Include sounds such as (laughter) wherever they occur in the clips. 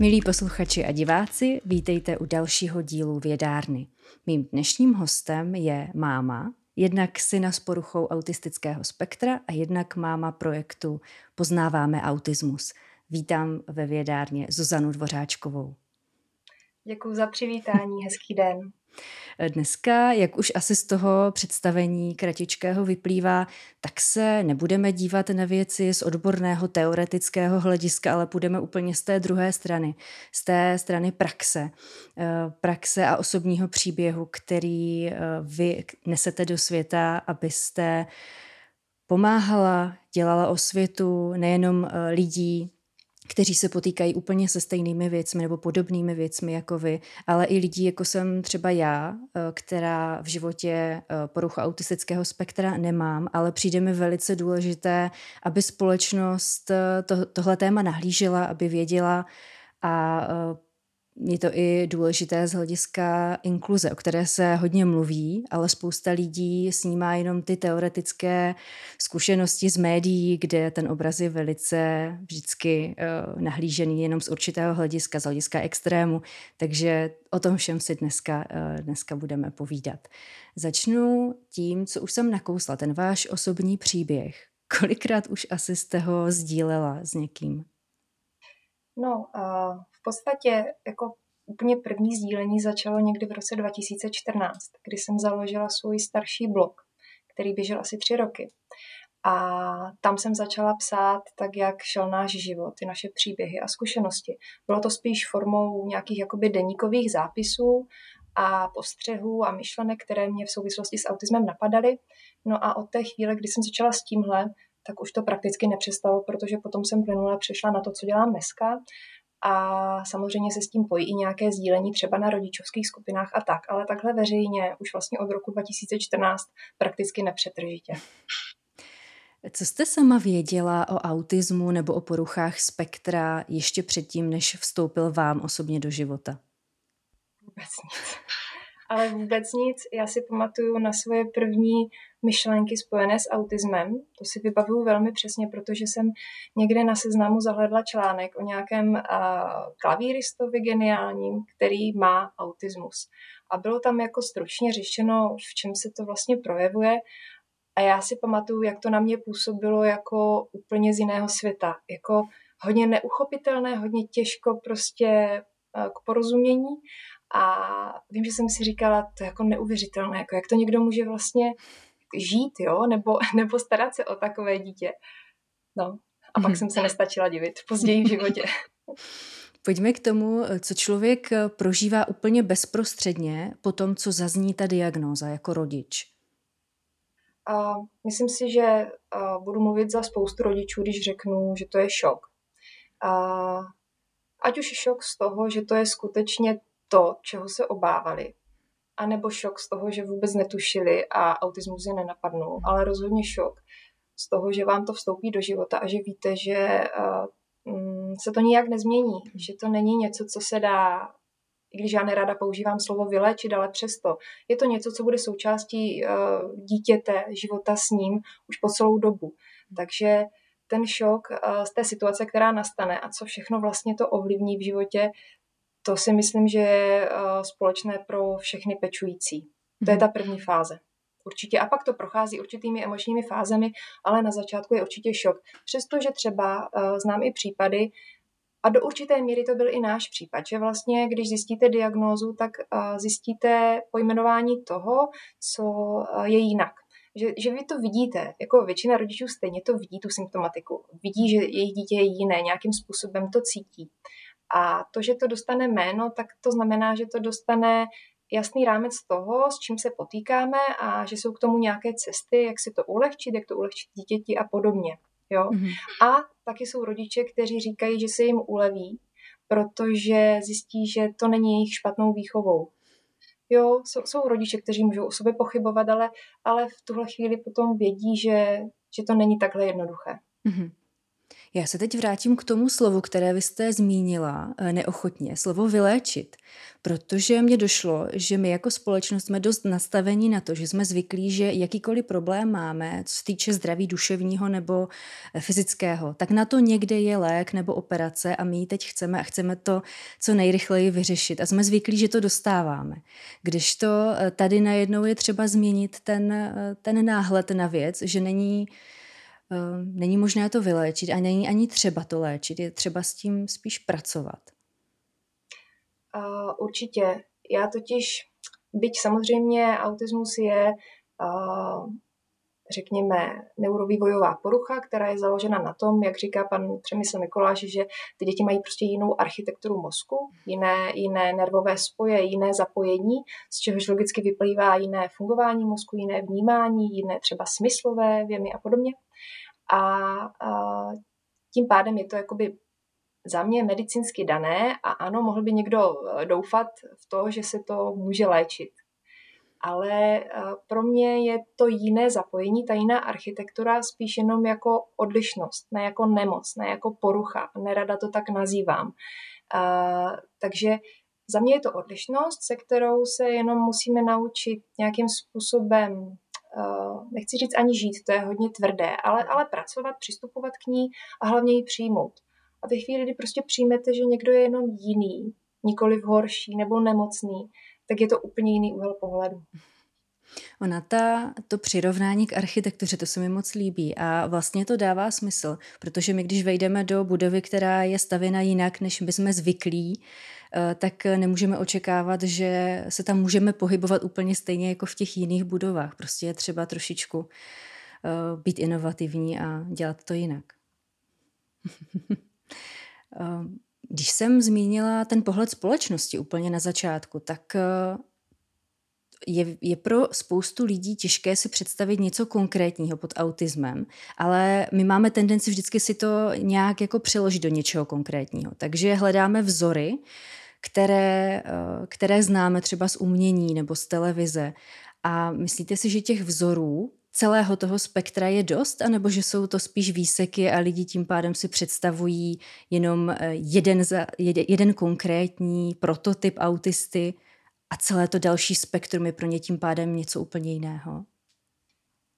Milí posluchači a diváci, vítejte u dalšího dílu Vědárny. Mým dnešním hostem je máma, jednak syna s poruchou autistického spektra a jednak máma projektu Poznáváme autismus. Vítám ve vědárně Zuzanu Dvořáčkovou. Děkuji za přivítání, hezký den. Dneska, jak už asi z toho představení kratičkého vyplývá, tak se nebudeme dívat na věci z odborného teoretického hlediska, ale půjdeme úplně z té druhé strany, z té strany praxe. Eh, praxe a osobního příběhu, který eh, vy nesete do světa, abyste pomáhala, dělala osvětu nejenom eh, lidí, kteří se potýkají úplně se stejnými věcmi nebo podobnými věcmi jako vy, ale i lidí, jako jsem třeba já, eh, která v životě eh, poruchu autistického spektra nemám, ale přijde mi velice důležité, aby společnost eh, to, tohle téma nahlížela, aby věděla a je to i důležité z hlediska inkluze, o které se hodně mluví, ale spousta lidí snímá jenom ty teoretické zkušenosti z médií, kde ten obraz je velice vždycky uh, nahlížený jenom z určitého hlediska, z hlediska extrému. Takže o tom všem si dneska, uh, dneska budeme povídat. Začnu tím, co už jsem nakousla, ten váš osobní příběh. Kolikrát už asi jste ho sdílela s někým? No, uh, v podstatě jako úplně první sdílení začalo někdy v roce 2014, kdy jsem založila svůj starší blog, který běžel asi tři roky. A tam jsem začala psát tak, jak šel náš život, ty naše příběhy a zkušenosti. Bylo to spíš formou nějakých jakoby deníkových zápisů a postřehů a myšlenek, které mě v souvislosti s autismem napadaly. No a od té chvíle, kdy jsem začala s tímhle, tak už to prakticky nepřestalo, protože potom jsem plynule přešla na to, co dělám dneska. A samozřejmě se s tím pojí i nějaké sdílení třeba na rodičovských skupinách a tak, ale takhle veřejně už vlastně od roku 2014 prakticky nepřetržitě. Co jste sama věděla o autismu nebo o poruchách spektra ještě předtím, než vstoupil vám osobně do života? Vůbec nic ale vůbec nic. Já si pamatuju na svoje první myšlenky spojené s autismem. To si vybavuju velmi přesně, protože jsem někde na seznamu zahledla článek o nějakém uh, klavíristovi geniálním, který má autismus. A bylo tam jako stručně řešeno, v čem se to vlastně projevuje. A já si pamatuju, jak to na mě působilo jako úplně z jiného světa. Jako hodně neuchopitelné, hodně těžko prostě k porozumění a vím, že jsem si říkala, to je jako neuvěřitelné, jako jak to někdo může vlastně žít, jo, nebo, (laughs) nebo starat se o takové dítě. No, a pak hmm. jsem se nestačila divit později v životě. (laughs) (laughs) Pojďme k tomu, co člověk prožívá úplně bezprostředně po tom, co zazní ta diagnóza jako rodič. A myslím si, že budu mluvit za spoustu rodičů, když řeknu, že to je šok. A ať už šok z toho, že to je skutečně to, čeho se obávali, anebo šok z toho, že vůbec netušili a autismus je nenapadnul, ale rozhodně šok z toho, že vám to vstoupí do života a že víte, že uh, se to nijak nezmění, že to není něco, co se dá, i když já nerada používám slovo vylečit, ale přesto je to něco, co bude součástí uh, dítěte, života s ním už po celou dobu. Takže ten šok uh, z té situace, která nastane a co všechno vlastně to ovlivní v životě, to si myslím, že je eh, společné pro všechny pečující. To je mhm. ta první fáze. Určitě. A pak to prochází určitými emočními fázemi, ale na začátku je určitě šok. Přestože třeba uh, znám i případy, a do určité míry to byl i náš případ, že vlastně, když zjistíte diagnózu, tak uh, zjistíte pojmenování toho, co uh, je jinak. Že, že vy to vidíte, jako většina rodičů stejně to vidí, tu symptomatiku. Vidí, že jejich dítě je jiné, nějakým způsobem to cítí. A to, že to dostane jméno, tak to znamená, že to dostane jasný rámec toho, s čím se potýkáme a že jsou k tomu nějaké cesty, jak si to ulehčit, jak to ulehčit dítěti a podobně. Jo? Mm-hmm. A taky jsou rodiče, kteří říkají, že se jim uleví, protože zjistí, že to není jejich špatnou výchovou. Jo, jsou, jsou rodiče, kteří můžou o sobě pochybovat, ale, ale v tuhle chvíli potom vědí, že, že to není takhle jednoduché. Mm-hmm. Já se teď vrátím k tomu slovu, které vy jste zmínila eh, neochotně, slovo vyléčit, protože mně došlo, že my jako společnost jsme dost nastavení na to, že jsme zvyklí, že jakýkoliv problém máme, co se týče zdraví duševního nebo eh, fyzického, tak na to někde je lék nebo operace a my ji teď chceme a chceme to co nejrychleji vyřešit a jsme zvyklí, že to dostáváme. Když to eh, tady najednou je třeba změnit ten, ten náhled na věc, že není není možné to vyléčit a není ani třeba to léčit, je třeba s tím spíš pracovat. Uh, určitě. Já totiž, byť samozřejmě autismus je, uh, řekněme, neurovývojová porucha, která je založena na tom, jak říká pan Přemysl Mikoláš, že ty děti mají prostě jinou architekturu mozku, jiné, jiné nervové spoje, jiné zapojení, z čehož logicky vyplývá jiné fungování mozku, jiné vnímání, jiné třeba smyslové věmy a podobně. A, tím pádem je to jakoby za mě medicínsky dané a ano, mohl by někdo eh, doufat v to, že se to může léčit. Ale eh, pro mě je to jiné zapojení, ta jiná architektura spíš jenom jako odlišnost, ne jako nemoc, ne jako porucha. Nerada to tak nazývám. takže za mě je to odlišnost, se kterou se jenom musíme naučit nějakým způsobem nechci říct ani žít, to je hodně tvrdé, ale, ale pracovat, přistupovat k ní a hlavně ji přijmout. A ve chvíli, kdy prostě přijmete, že někdo je jenom jiný, nikoli horší nebo nemocný, tak je to úplně jiný úhel pohledu. Ona ta, to přirovnání k architektuře, to se mi moc líbí a vlastně to dává smysl, protože my když vejdeme do budovy, která je stavěna jinak, než my jsme zvyklí, eh, tak nemůžeme očekávat, že se tam můžeme pohybovat úplně stejně jako v těch jiných budovách. Prostě je třeba trošičku eh, být inovativní a dělat to jinak. (laughs) Eh, když jsem zmínila ten pohled společnosti úplně na začátku, tak je, je pro spoustu lidí těžké si představit něco konkrétního pod autismem, ale my máme tendenci vždycky si to nějak jako přeložit do něčeho konkrétního. Takže hledáme vzory, které, eh, které známe třeba z umění nebo z televize. A myslíte si, že těch vzorů celého toho spektra je dost, anebo že jsou to spíš výseky a lidi tím pádem si představují jenom eh, jeden, za, jeden konkrétní prototyp autisty a celé to další spektrum je pro ně tím pádem něco úplně jiného?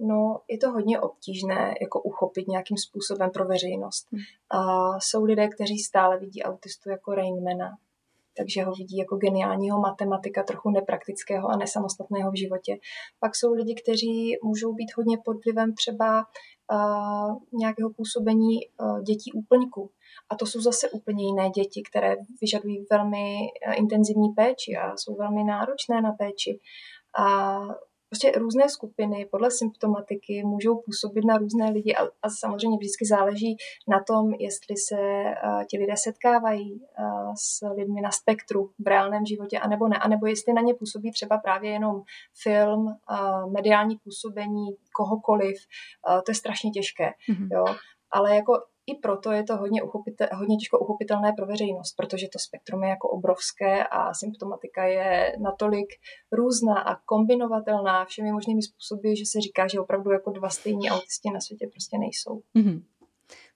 No, je to hodně obtížné jako uchopit nějakým způsobem pro veřejnost. Hmm. A jsou lidé, kteří stále vidí autistu jako Rainmana, takže ho vidí jako geniálního matematika, trochu nepraktického a nesamostatného v životě. Pak jsou lidi, kteří můžou být hodně pod vlivem třeba uh, nějakého působení uh, dětí úplňků. A to jsou zase úplně jiné děti, které vyžadují velmi uh, intenzivní péči a jsou velmi náročné na péči. A prostě různé skupiny podle symptomatiky můžou působit na různé lidi a, a samozřejmě vždycky záleží na tom, jestli se uh, ti lidé setkávají uh, s lidmi na spektru v reálném životě, anebo ne, anebo jestli na ně působí třeba právě jenom film, uh, mediální působení kohokoliv, uh, to je strašně těžké. Mm-hmm. Jo? Ale jako i proto je to hodně, uchopite, hodně těžko uchopitelné pro veřejnost, protože to spektrum je jako obrovské a symptomatika je natolik různá a kombinovatelná všemi možnými způsoby, že se říká, že opravdu jako dva stejní autisti na světě prostě nejsou. Mm-hmm.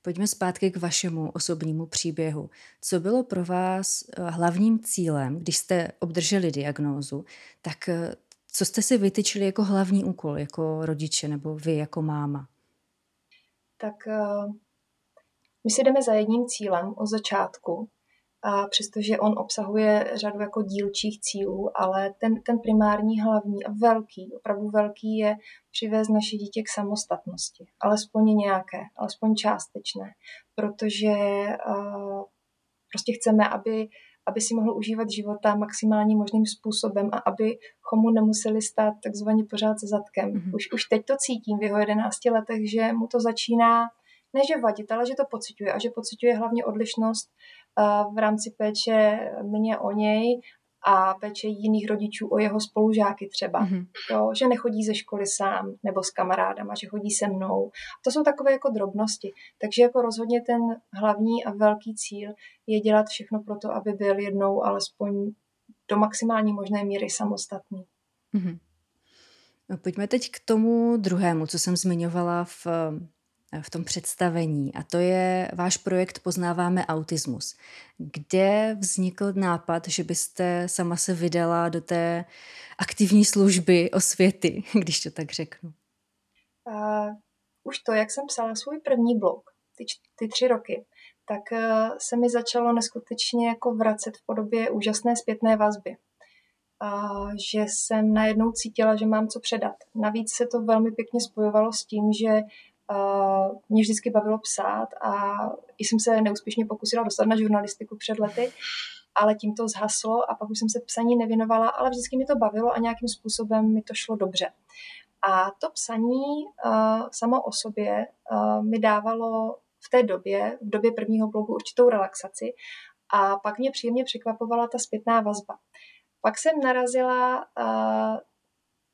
Pojďme zpátky k vašemu osobnímu příběhu. Co bylo pro vás eh, hlavním cílem, když jste obdrželi diagnózu, tak eh, co jste si vytyčili jako hlavní úkol, jako rodiče nebo vy jako máma? Tak uh my si jdeme za jedním cílem od začátku, a přestože on obsahuje řadu jako dílčích cílů, ale ten, ten primární, hlavní a velký, opravdu velký je přivést naše dítě k samostatnosti. Alespoň nějaké, alespoň částečné. Protože uh, prostě chceme, aby, aby si mohl užívat života maximálním možným způsobem a aby mu nemuseli stát takzvaně pořád za zadkem. Mm-hmm. Už, už teď to cítím v jeho 11 letech, že mu to začíná ne že vadit, ale že to pociťuje a že pociťuje hlavně odlišnost v rámci péče mě o něj a péče jiných rodičů o jeho spolužáky třeba. Mm-hmm. Jo, že nechodí ze školy sám nebo s kamarádama, že chodí se mnou. To jsou takové jako drobnosti. Takže jako rozhodně ten hlavní a velký cíl je dělat všechno pro to, aby byl jednou alespoň do maximální možné míry samostatný. Mm-hmm. No, pojďme teď k tomu druhému, co jsem zmiňovala v, v tom představení, a to je váš projekt Poznáváme autismus. Kde vznikl nápad, že byste sama se vydala do té aktivní služby o světy, (laughs) když to tak řeknu? Uh, už to, jak jsem psala svůj první blog, ty, ty tři roky, tak uh, se mi začalo neskutečně jako vracet v podobě úžasné zpětné vazby a že jsem najednou cítila, že mám co předat. Navíc se to velmi pěkně spojovalo s tím, že uh, mě vždycky bavilo psát a i jsem se neúspěšně pokusila dostat na žurnalistiku před lety, ale tím to zhaslo a pak už jsem se psaní nevěnovala, ale vždycky mi to bavilo a nějakým způsobem mi to šlo dobře. A to psaní uh, samo o sobě uh, mi dávalo v té době, v době prvního blogu, určitou relaxaci a pak mě příjemně překvapovala ta zpětná vazba. Pak jsem narazila uh,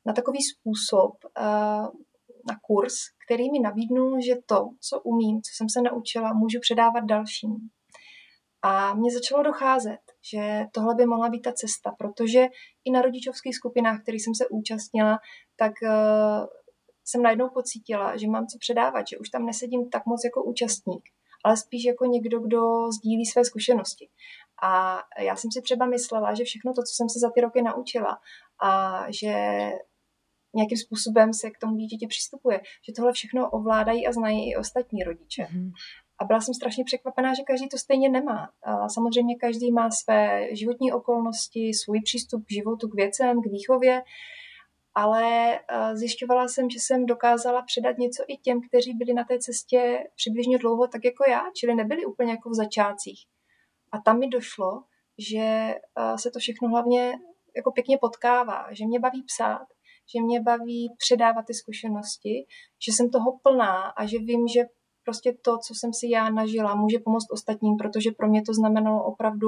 na takový způsob, uh, na kurz, který mi nabídnul, že to, co umím, co jsem se naučila, můžu předávat dalším. A mně začalo docházet, že tohle by mohla být ta cesta, protože i na rodičovských skupinách, kterých jsem se účastnila, tak uh, jsem najednou pocítila, že mám co předávat, že už tam nesedím tak moc jako účastník, ale spíš jako někdo, kdo sdílí své zkušenosti. A já jsem si třeba myslela, že všechno to, co jsem se za ty roky naučila a že nějakým způsobem se k tomu dítěti přistupuje, že tohle všechno ovládají a znají i ostatní rodiče. Mm-hmm. A byla jsem strašně překvapená, že každý to stejně nemá. A samozřejmě každý má své životní okolnosti, svůj přístup k životu, k věcem, k výchově, ale zjišťovala jsem, že jsem dokázala předat něco i těm, kteří byli na té cestě přibližně dlouho tak jako já, čili nebyli úplně jako v začátcích. A tam mi došlo, že se to všechno hlavně jako pěkně potkává, že mě baví psát, že mě baví předávat ty zkušenosti, že jsem toho plná a že vím, že prostě to, co jsem si já nažila, může pomoct ostatním, protože pro mě to znamenalo opravdu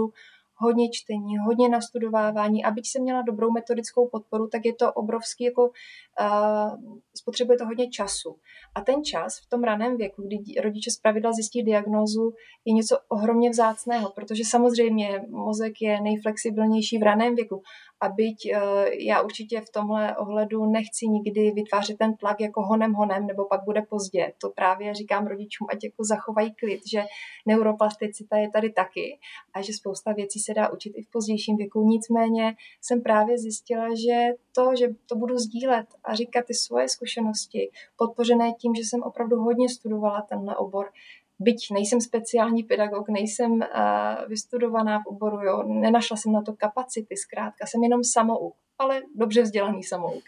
hodně čtení, hodně nastudovávání a byť jsem měla dobrou metodickou podporu, tak je to obrovský, jako uh, spotřebuje to hodně času. A ten čas v tom raném věku, kdy rodiče zpravidla zjistí diagnózu, je něco ohromně vzácného, protože samozřejmě mozek je nejflexibilnější v raném věku a byť uh, já určitě v tomhle ohledu nechci nikdy vytvářet ten tlak jako honem honem, nebo pak bude pozdě. To právě říkám rodičům, ať jako zachovají klid, že neuroplasticita je tady taky a že spousta věcí se dá učit i v pozdějším věku. Nicméně jsem právě zjistila, že to, že to budu sdílet a říkat ty svoje zkušenosti, podpořené tím, že jsem opravdu hodně studovala tenhle obor, byť nejsem speciální pedagog, nejsem uh, vystudovaná v oboru, jo, nenašla jsem na to kapacity, zkrátka jsem jenom samouk, ale dobře vzdělaný samouk.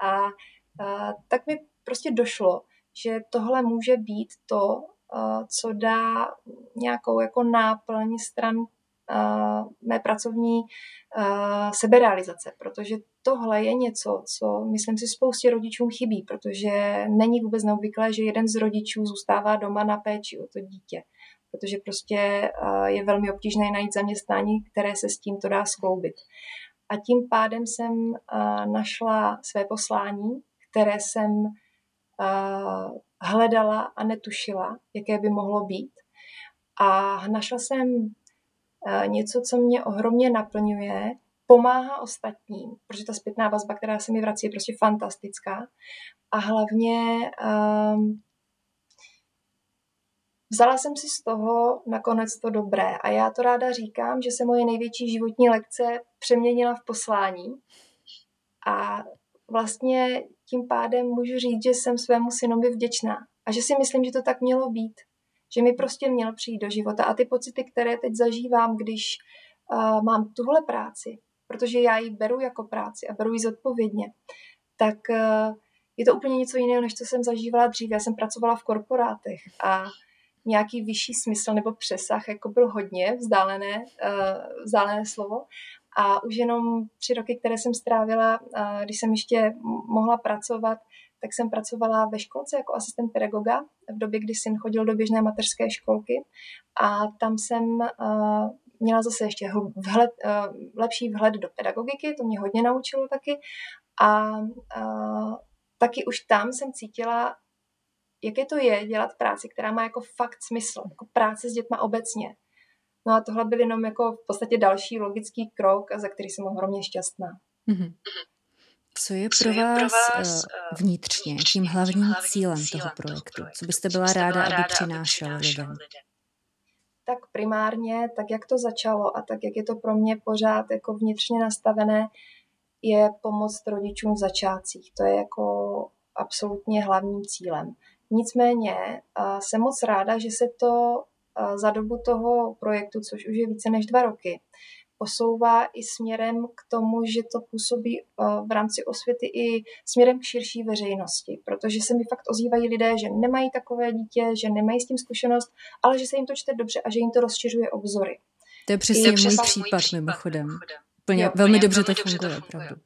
A uh, tak mi prostě došlo, že tohle může být to, uh, co dá nějakou jako náplň stran mé pracovní seberealizace, protože tohle je něco, co myslím si spoustě rodičům chybí, protože není vůbec neobvyklé, že jeden z rodičů zůstává doma na péči o to dítě, protože prostě je velmi obtížné najít zaměstnání, které se s tímto dá skloubit. A tím pádem jsem našla své poslání, které jsem hledala a netušila, jaké by mohlo být. A našla jsem něco, co mě ohromně naplňuje, pomáhá ostatním, protože ta zpětná vazba, která se mi vrací, je prostě fantastická. A hlavně um, vzala jsem si z toho nakonec to dobré. A já to ráda říkám, že se moje největší životní lekce přeměnila v poslání. A vlastně tím pádem můžu říct, že jsem svému synovi vděčná. A že si myslím, že to tak mělo být že mi prostě měl přijít do života. A ty pocity, které teď zažívám, když uh, mám tuhle práci, protože já ji beru jako práci a beru ji zodpovědně, tak uh, je to úplně něco jiného, než co jsem zažívala dřív. Já jsem pracovala v korporátech a nějaký vyšší smysl nebo přesah jako byl hodně vzdálené, uh, vzdálené slovo. A už jenom tři roky, které jsem strávila, uh, když jsem ještě mohla pracovat tak jsem pracovala ve školce jako asistent pedagoga v době, kdy syn chodil do běžné mateřské školky a tam jsem uh, měla zase ještě vhled, uh, lepší vhled do pedagogiky, to mě hodně naučilo taky a uh, taky už tam jsem cítila, jaké to je dělat práci, která má jako fakt smysl, jako práce s dětma obecně. No a tohle byl jenom jako v podstatě další logický krok, za který jsem ohromně šťastná. Mm-hmm. Co je pro vás, pro vás vnitřně tím hlavním cílem toho projektu? Co byste byla ráda, aby přinášel lidem? Tak primárně, tak jak to začalo a tak jak je to pro mě pořád jako vnitřně nastavené, je pomoc rodičům v začátcích. To je jako absolutně hlavním cílem. Nicméně jsem moc ráda, že se to za dobu toho projektu, což už je více než dva roky, posouvá i směrem k tomu, že to působí v rámci osvěty i směrem k širší veřejnosti, protože se mi fakt ozývají lidé, že nemají takové dítě, že nemají s tím zkušenost, ale že se jim to čte dobře a že jim to rozšiřuje obzory. To je přesně můj případ mimochodem. Úplně, jo, velmi dobře to funguje, opravdu.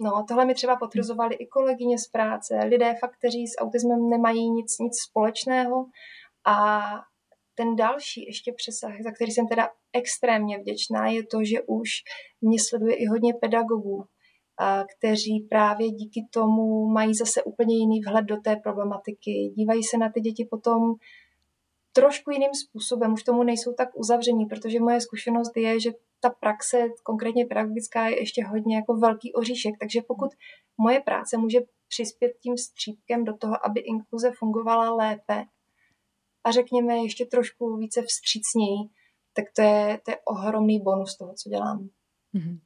No, tohle mi třeba potvrzovali i kolegyně z práce, lidé fakt, kteří s autismem nemají nic, nic společného a ten další ještě přesah, za který jsem teda extrémně vděčná, je to, že už mě sleduje i hodně pedagogů, kteří právě díky tomu mají zase úplně jiný vhled do té problematiky. Dívají se na ty děti potom trošku jiným způsobem, už tomu nejsou tak uzavření, protože moje zkušenost je, že ta praxe, konkrétně pedagogická, je ještě hodně jako velký oříšek, takže pokud moje práce může přispět tím střípkem do toho, aby inkluze fungovala lépe a řekněme ještě trošku více vstřícněji, tak to je, to je ohromný bonus toho, co dělám. Mm-hmm.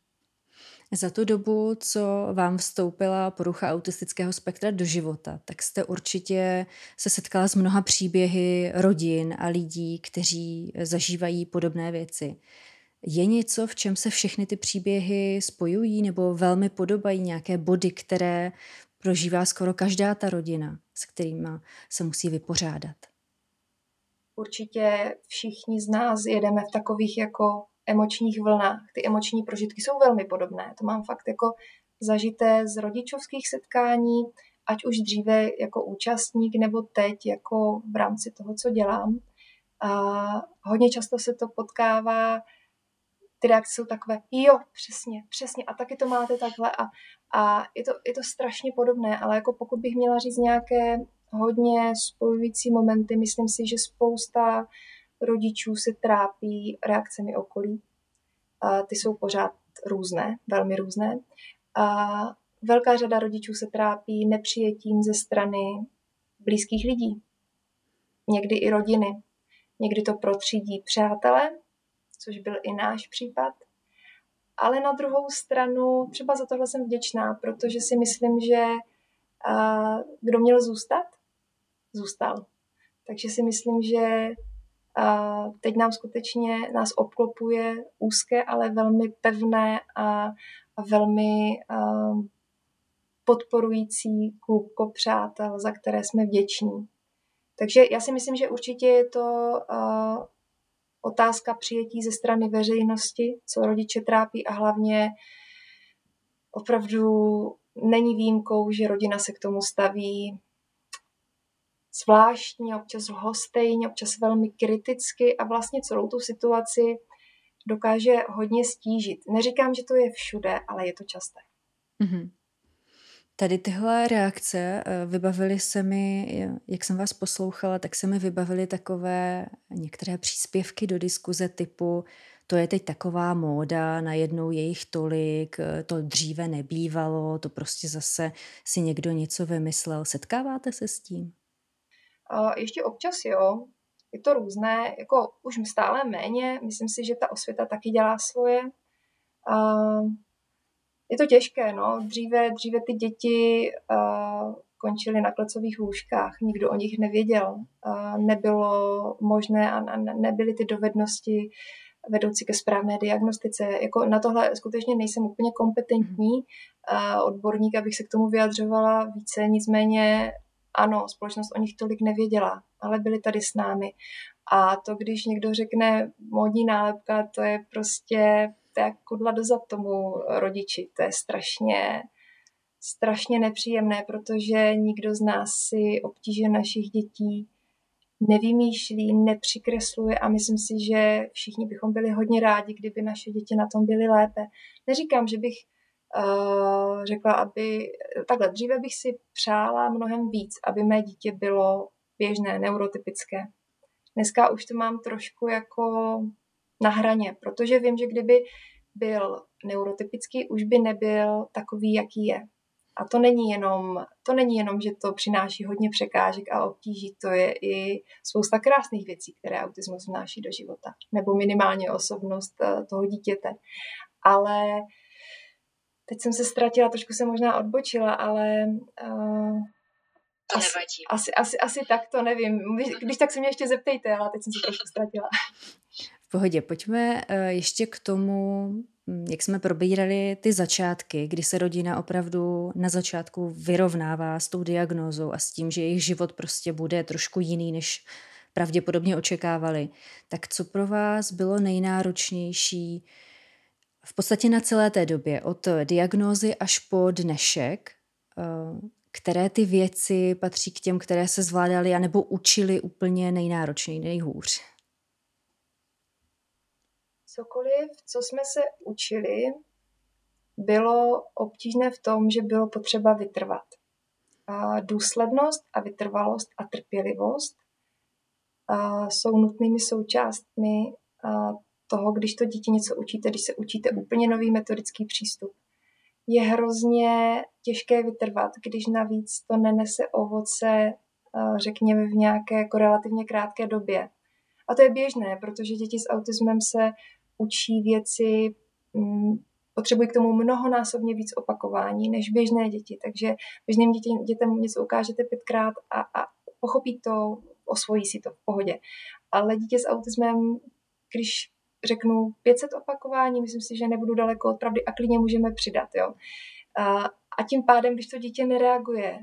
Za tu dobu, co vám vstoupila porucha autistického spektra do života, tak jste určitě se setkala s mnoha příběhy rodin a lidí, kteří zažívají podobné věci. Je něco, v čem se všechny ty příběhy spojují nebo velmi podobají nějaké body, které prožívá skoro každá ta rodina, s kterými se musí vypořádat? Určitě všichni z nás jedeme v takových jako emočních vlnách. Ty emoční prožitky jsou velmi podobné. To mám fakt jako zažité z rodičovských setkání, ať už dříve jako účastník nebo teď jako v rámci toho, co dělám. A hodně často se to potkává, ty reakce jsou takové, jo, přesně, přesně, a taky to máte takhle a, a je, to, je to strašně podobné, ale jako pokud bych měla říct nějaké hodně spojující momenty, myslím si, že spousta rodičů se trápí reakcemi okolí. A ty jsou pořád různé, velmi různé. A velká řada rodičů se trápí nepřijetím ze strany blízkých lidí. Někdy i rodiny. Někdy to protřídí přátelé, což byl i náš případ. Ale na druhou stranu, třeba za tohle jsem vděčná, protože si myslím, že kdo měl zůstat, zůstal. Takže si myslím, že teď nám skutečně nás obklopuje úzké, ale velmi pevné a, velmi podporující klubko přátel, za které jsme vděční. Takže já si myslím, že určitě je to otázka přijetí ze strany veřejnosti, co rodiče trápí a hlavně opravdu není výjimkou, že rodina se k tomu staví zvláštně, občas lhostejně, občas velmi kriticky a vlastně celou tu situaci dokáže hodně stížit. Neříkám, že to je všude, ale je to časté. Mm-hmm. Tady tyhle reakce eh, vybavily se mi, jak jsem vás poslouchala, tak se mi vybavily takové některé příspěvky do diskuze typu to je teď taková móda, najednou je jich tolik, eh, to dříve nebývalo, to prostě zase si někdo něco vymyslel. Setkáváte se s tím? Ještě občas jo, je to různé, jako už stále méně, myslím si, že ta osvěta taky dělá svoje. je to těžké, no. Dříve, dříve ty děti končily na klecových lůžkách, nikdo o nich nevěděl. nebylo možné a nebyly ty dovednosti vedoucí ke správné diagnostice. Jako na tohle skutečně nejsem úplně kompetentní odborník, abych se k tomu vyjadřovala více, nicméně ano, společnost o nich tolik nevěděla, ale byli tady s námi. A to, když někdo řekne módní nálepka, to je prostě to je kudla dozad tomu rodiči. To je strašně, strašně nepříjemné, protože nikdo z nás si obtíže našich dětí nevymýšlí, nepřikresluje a myslím si, že všichni bychom byli hodně rádi, kdyby naše děti na tom byly lépe. Neříkám, že bych řekla, aby takhle dříve bych si přála mnohem víc, aby mé dítě bylo běžné, neurotypické. Dneska už to mám trošku jako na hraně, protože vím, že kdyby byl neurotypický, už by nebyl takový, jaký je. A to není jenom, to není jenom, že to přináší hodně překážek a obtíží, to je i spousta krásných věcí, které autismus vnáší do života, nebo minimálně osobnost eh, toho dítěte. Ale teď jsem se ztratila, trošku se možná odbočila, ale uh, to asi, nevadí. Asi, asi, asi tak, to nevím. Když tak se mě ještě zeptejte, ale teď jsem se trošku ztratila. V pohodě, pojďme eh, ještě k tomu, hm, jak jsme probírali ty začátky, kdy se rodina opravdu na začátku vyrovnává s tou diagnózou a s tím, že jejich život prostě bude trošku jiný, než pravděpodobně očekávali. Tak co pro vás bylo nejnáročnější v podstatě na celé té době, od diagnózy až po dnešek, eh, které ty věci patří k těm, které se zvládaly anebo učili úplně nejnáročněji, nejhůř? Cokoliv, co jsme se učili, bylo obtížné v tom, že bylo potřeba vytrvat. A důslednost a vytrvalost a trpělivost a jsou nutnými součástmi toho, když to dítě něco učíte, když se učíte úplně nový metodický přístup je hrozně těžké vytrvat, když navíc to nenese ovoce, eh, řekněme, v nějaké jako relativně krátké době. A to je běžné, protože děti s autismem se učí věci, mm, potřebují k tomu mnohonásobně víc opakování než běžné děti. Takže běžným děti, dětem něco ukážete pětkrát a, a pochopí to, osvojí si to v pohodě. Ale dítě s autismem, když řeknu 500 opakování, myslím si, že nebudu daleko od pravdy a klidně můžeme přidat. Jo? A, a tím pádem, když to dítě nereaguje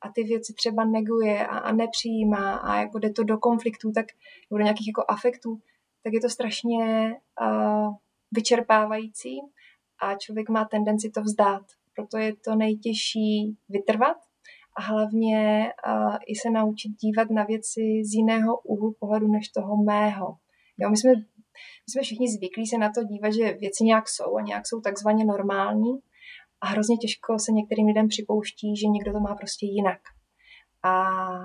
a ty věci třeba neguje a, a nepřijímá a jako jde to do konfliktů, tak, nebo do nějakých jako afektů, tak je to strašně uh, vyčerpávající a člověk má tendenci to vzdát. Proto je to nejtěžší vytrvat a hlavně uh, i se naučit dívat na věci z jiného úhlu pohledu než toho mého. Jo, my jsme my jsme všichni zvyklí se na to dívat, že věci nějak jsou a nějak jsou takzvaně normální a hrozně těžko se některým lidem připouští, že někdo to má prostě jinak. A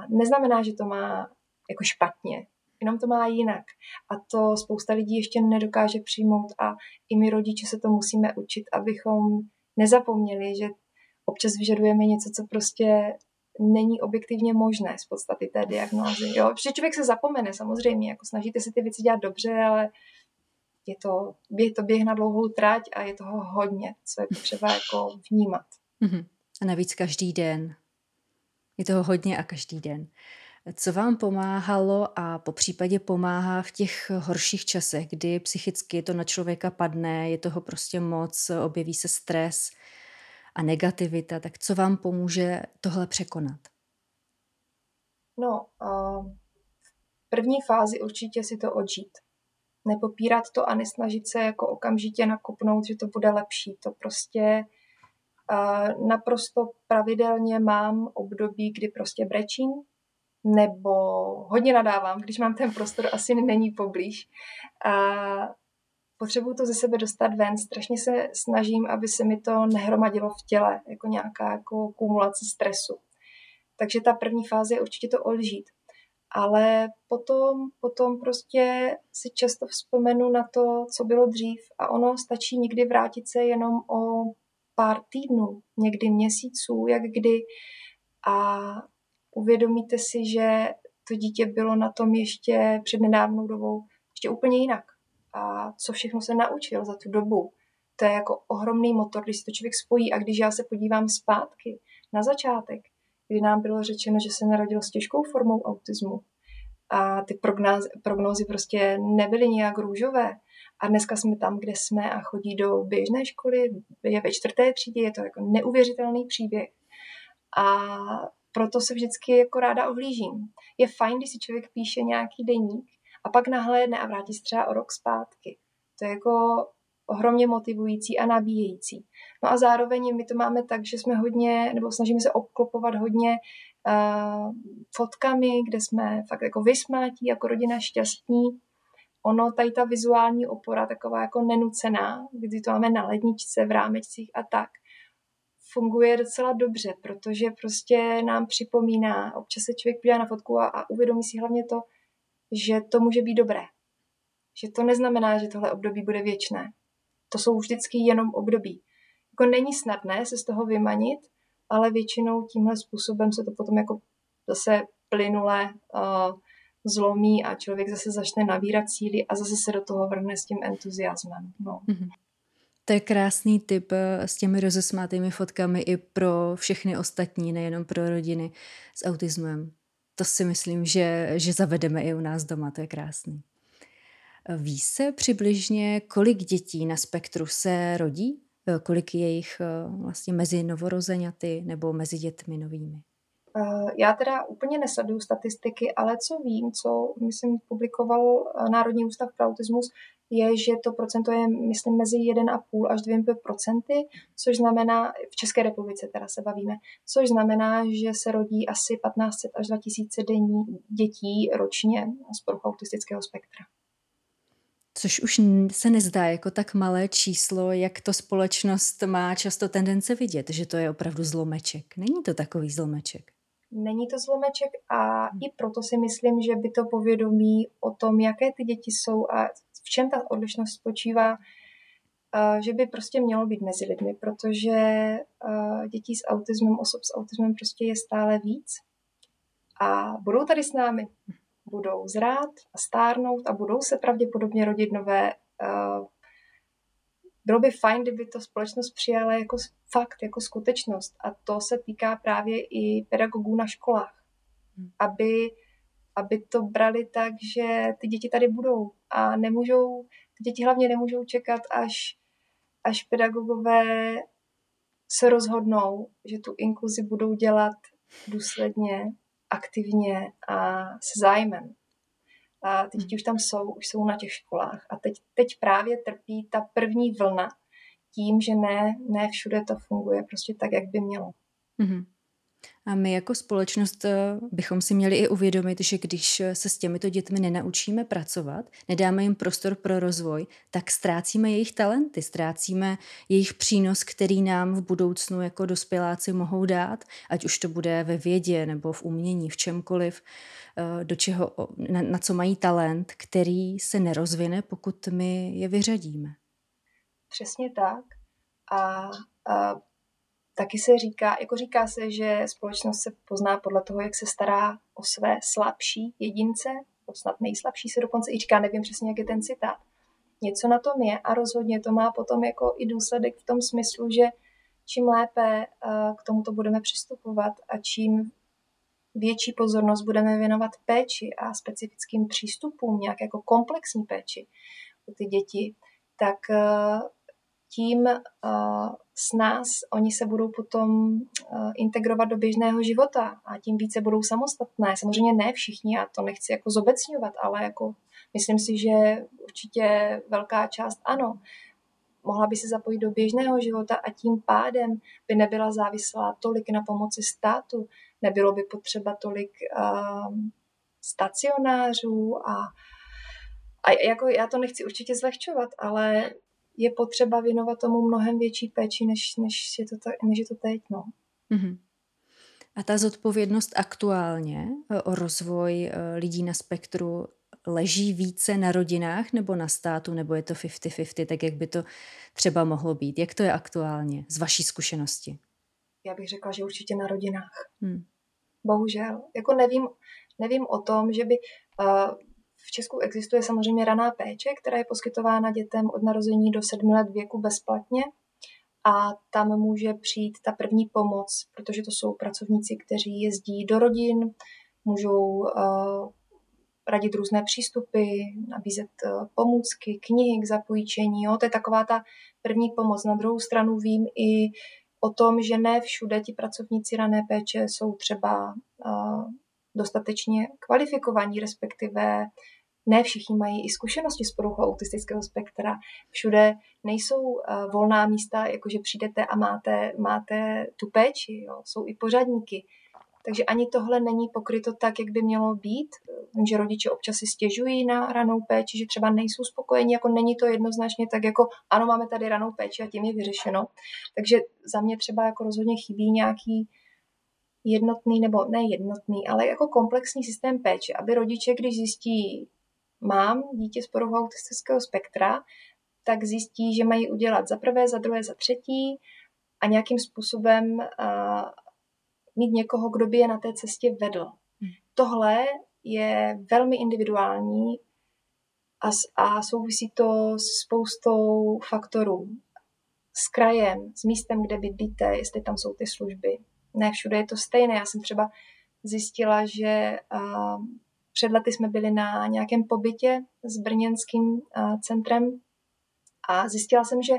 neznamená, že to má jako špatně, jenom to má jinak. A to spousta lidí ještě nedokáže přijmout a i my rodiče se to musíme učit, abychom nezapomněli, že občas vyžadujeme něco, co prostě není objektivně možné z podstaty té diagnózy. Jo? Protože člověk se zapomene samozřejmě, jako snažíte se ty věci dělat dobře, ale je to, je to běh na dlouhou trať a je toho hodně, co je potřeba jako vnímat. Mm-hmm. A navíc každý den. Je toho hodně a každý den. Co vám pomáhalo a po případě pomáhá v těch horších časech, kdy psychicky to na člověka padne, je toho prostě moc, objeví se stres a negativita, tak co vám pomůže tohle překonat? No, v první fázi určitě si to odžít nepopírat to a nesnažit se jako okamžitě nakopnout, že to bude lepší. To prostě naprosto pravidelně mám období, kdy prostě brečím, nebo hodně nadávám, když mám ten prostor, asi není poblíž. A potřebuju to ze sebe dostat ven, strašně se snažím, aby se mi to nehromadilo v těle, jako nějaká jako kumulace stresu. Takže ta první fáze je určitě to odžít ale potom, potom prostě si často vzpomenu na to, co bylo dřív a ono stačí někdy vrátit se jenom o pár týdnů, někdy měsíců, jak kdy a uvědomíte si, že to dítě bylo na tom ještě před nedávnou dobou ještě úplně jinak. A co všechno se naučil za tu dobu. To je jako ohromný motor, když se to člověk spojí a když já se podívám zpátky na začátek, kdy nám bylo řečeno, že se narodil s těžkou formou autismu. A ty prognózy, prognózy prostě nebyly nějak růžové. A dneska jsme tam, kde jsme a chodí do běžné školy, je ve čtvrté třídě, je to jako neuvěřitelný příběh. A proto se vždycky jako ráda ohlížím. Je fajn, když si člověk píše nějaký deník a pak nahlédne a vrátí se třeba o rok zpátky. To je jako ohromně motivující a nabíjející. No a zároveň my to máme tak, že jsme hodně, nebo snažíme se obklopovat hodně uh, fotkami, kde jsme fakt jako vysmátí, jako rodina šťastní. Ono, tady ta vizuální opora, taková jako nenucená, kdy to máme na ledničce, v rámečcích a tak, funguje docela dobře, protože prostě nám připomíná, občas se člověk podívá na fotku a, a uvědomí si hlavně to, že to může být dobré. že to neznamená, že tohle období bude věčné. To jsou vždycky jenom období. Jako není snadné se z toho vymanit, ale většinou tímhle způsobem se to potom jako zase plynule uh, zlomí a člověk zase začne navírat síly a zase se do toho vrhne s tím entuziasmem. No. Mm-hmm. To je krásný tip eh, s těmi rozesmátými fotkami i pro všechny ostatní, nejenom pro rodiny s autismem. To si myslím, že, že zavedeme i u nás doma, to je krásný. Ví se přibližně, kolik dětí na spektru se rodí? Eh, kolik je jich eh, vlastně mezi novorozeňaty nebo mezi dětmi novými? Já teda úplně nesleduju statistiky, ale co vím, co myslím publikoval Národní ústav pro autismus, je, že to procento je, myslím, mezi 1,5 až 2 procenty, což znamená, v České republice teda se bavíme, což znamená, že se rodí asi 1500 až 2000 denní dětí ročně z poruchou autistického spektra. Což už se nezdá jako tak malé číslo, jak to společnost má často tendence vidět, že to je opravdu zlomeček. Není to takový zlomeček. Není to zlomeček a i proto si myslím, že by to povědomí o tom, jaké ty děti jsou a v čem ta odlišnost spočívá, že by prostě mělo být mezi lidmi, protože dětí s autismem, osob s autismem prostě je stále víc. A budou tady s námi, budou zrát a stárnout a budou se pravděpodobně rodit nové. Bylo by fajn, kdyby to společnost přijala jako fakt, jako skutečnost. A to se týká právě i pedagogů na školách, hmm. aby aby to brali tak, že ty děti tady budou a nemůžou, ty děti hlavně nemůžou čekat, až, až pedagogové se rozhodnou, že tu inkluzi budou dělat důsledně, aktivně a se zájmem. A ty děti už tam jsou, už jsou na těch školách. A teď, teď právě trpí ta první vlna tím, že ne, ne všude to funguje prostě tak, jak by mělo. Mm-hmm. A my jako společnost eh, bychom si měli i uvědomit, že když se s těmito dětmi nenaučíme pracovat, nedáme jim prostor pro rozvoj, tak ztrácíme jejich talenty, ztrácíme jejich přínos, který nám v budoucnu jako dospěláci mohou dát, ať už to bude ve vědě nebo v umění, v čemkoliv, eh, do čeho, na, na co mají talent, který se nerozvine, pokud my je vyřadíme. Přesně tak. A, a taky se říká, jako říká se, že společnost se pozná podle toho, jak se stará o své slabší jedince, o snad nejslabší se dokonce i říká, nevím přesně, jak je ten citát. Něco na tom je a rozhodně to má potom jako i důsledek v tom smyslu, že čím lépe eh, k tomuto budeme přistupovat a čím větší pozornost budeme věnovat péči a specifickým přístupům, nějak jako komplexní péči o ty děti, tak eh, tím uh, s nás oni se budou potom uh, integrovat do běžného života a tím více budou samostatné. Samozřejmě ne všichni, já to nechci jako zobecňovat, ale jako myslím si, že určitě velká část ano. Mohla by se zapojit do běžného života a tím pádem by nebyla závislá tolik na pomoci státu, nebylo by potřeba tolik uh, stacionářů a, a jako já to nechci určitě zlehčovat, ale je potřeba věnovat tomu mnohem větší péči, než, než, je, to ta, než je to teď. No. Mm-hmm. A ta zodpovědnost aktuálně e, o rozvoj e, lidí na spektru leží více na rodinách nebo na státu, nebo je to 50-50, tak jak by to třeba mohlo být? Jak to je aktuálně z vaší zkušenosti? Já bych řekla, že určitě na rodinách. Hmm. Bohužel. Jako nevím, nevím o tom, že by uh, v Česku existuje samozřejmě raná péče, která je poskytována dětem od narození do sedmi let věku bezplatně a tam může přijít ta první pomoc, protože to jsou pracovníci, kteří jezdí do rodin, můžou uh, radit různé přístupy, nabízet uh, pomůcky, knihy k zapůjčení. Jo? To je taková ta první pomoc. Na druhou stranu vím i o tom, že ne všude ti pracovníci rané péče jsou třeba uh, dostatečně kvalifikovaní, respektive ne všichni mají i zkušenosti s poruchou autistického spektra. Všude nejsou uh, volná místa, jakože přijdete a máte, máte tu péči, jo. jsou i pořadníky. Takže ani tohle není pokryto tak, jak by mělo být. že rodiče občas si stěžují na ranou péči, že třeba nejsou spokojeni, jako není to jednoznačně tak, jako ano, máme tady ranou péči a tím je vyřešeno. Takže za mě třeba jako rozhodně chybí nějaký jednotný, nebo ne jednotný, ale jako komplexní systém péče, aby rodiče, když zjistí mám dítě s poruchou autistického spektra, tak zjistí, že mají udělat za prvé, za druhé, za třetí a nějakým způsobem uh, mít někoho, kdo by je na té cestě vedl. Hmm. Tohle je velmi individuální a, a souvisí to s spoustou faktorů. S krajem, s místem, kde bydlíte, jestli tam jsou ty služby. Ne všude je to stejné. Já jsem třeba zjistila, že uh, před lety jsme byli na nějakém pobytě s brněnským uh, centrem a zjistila jsem, že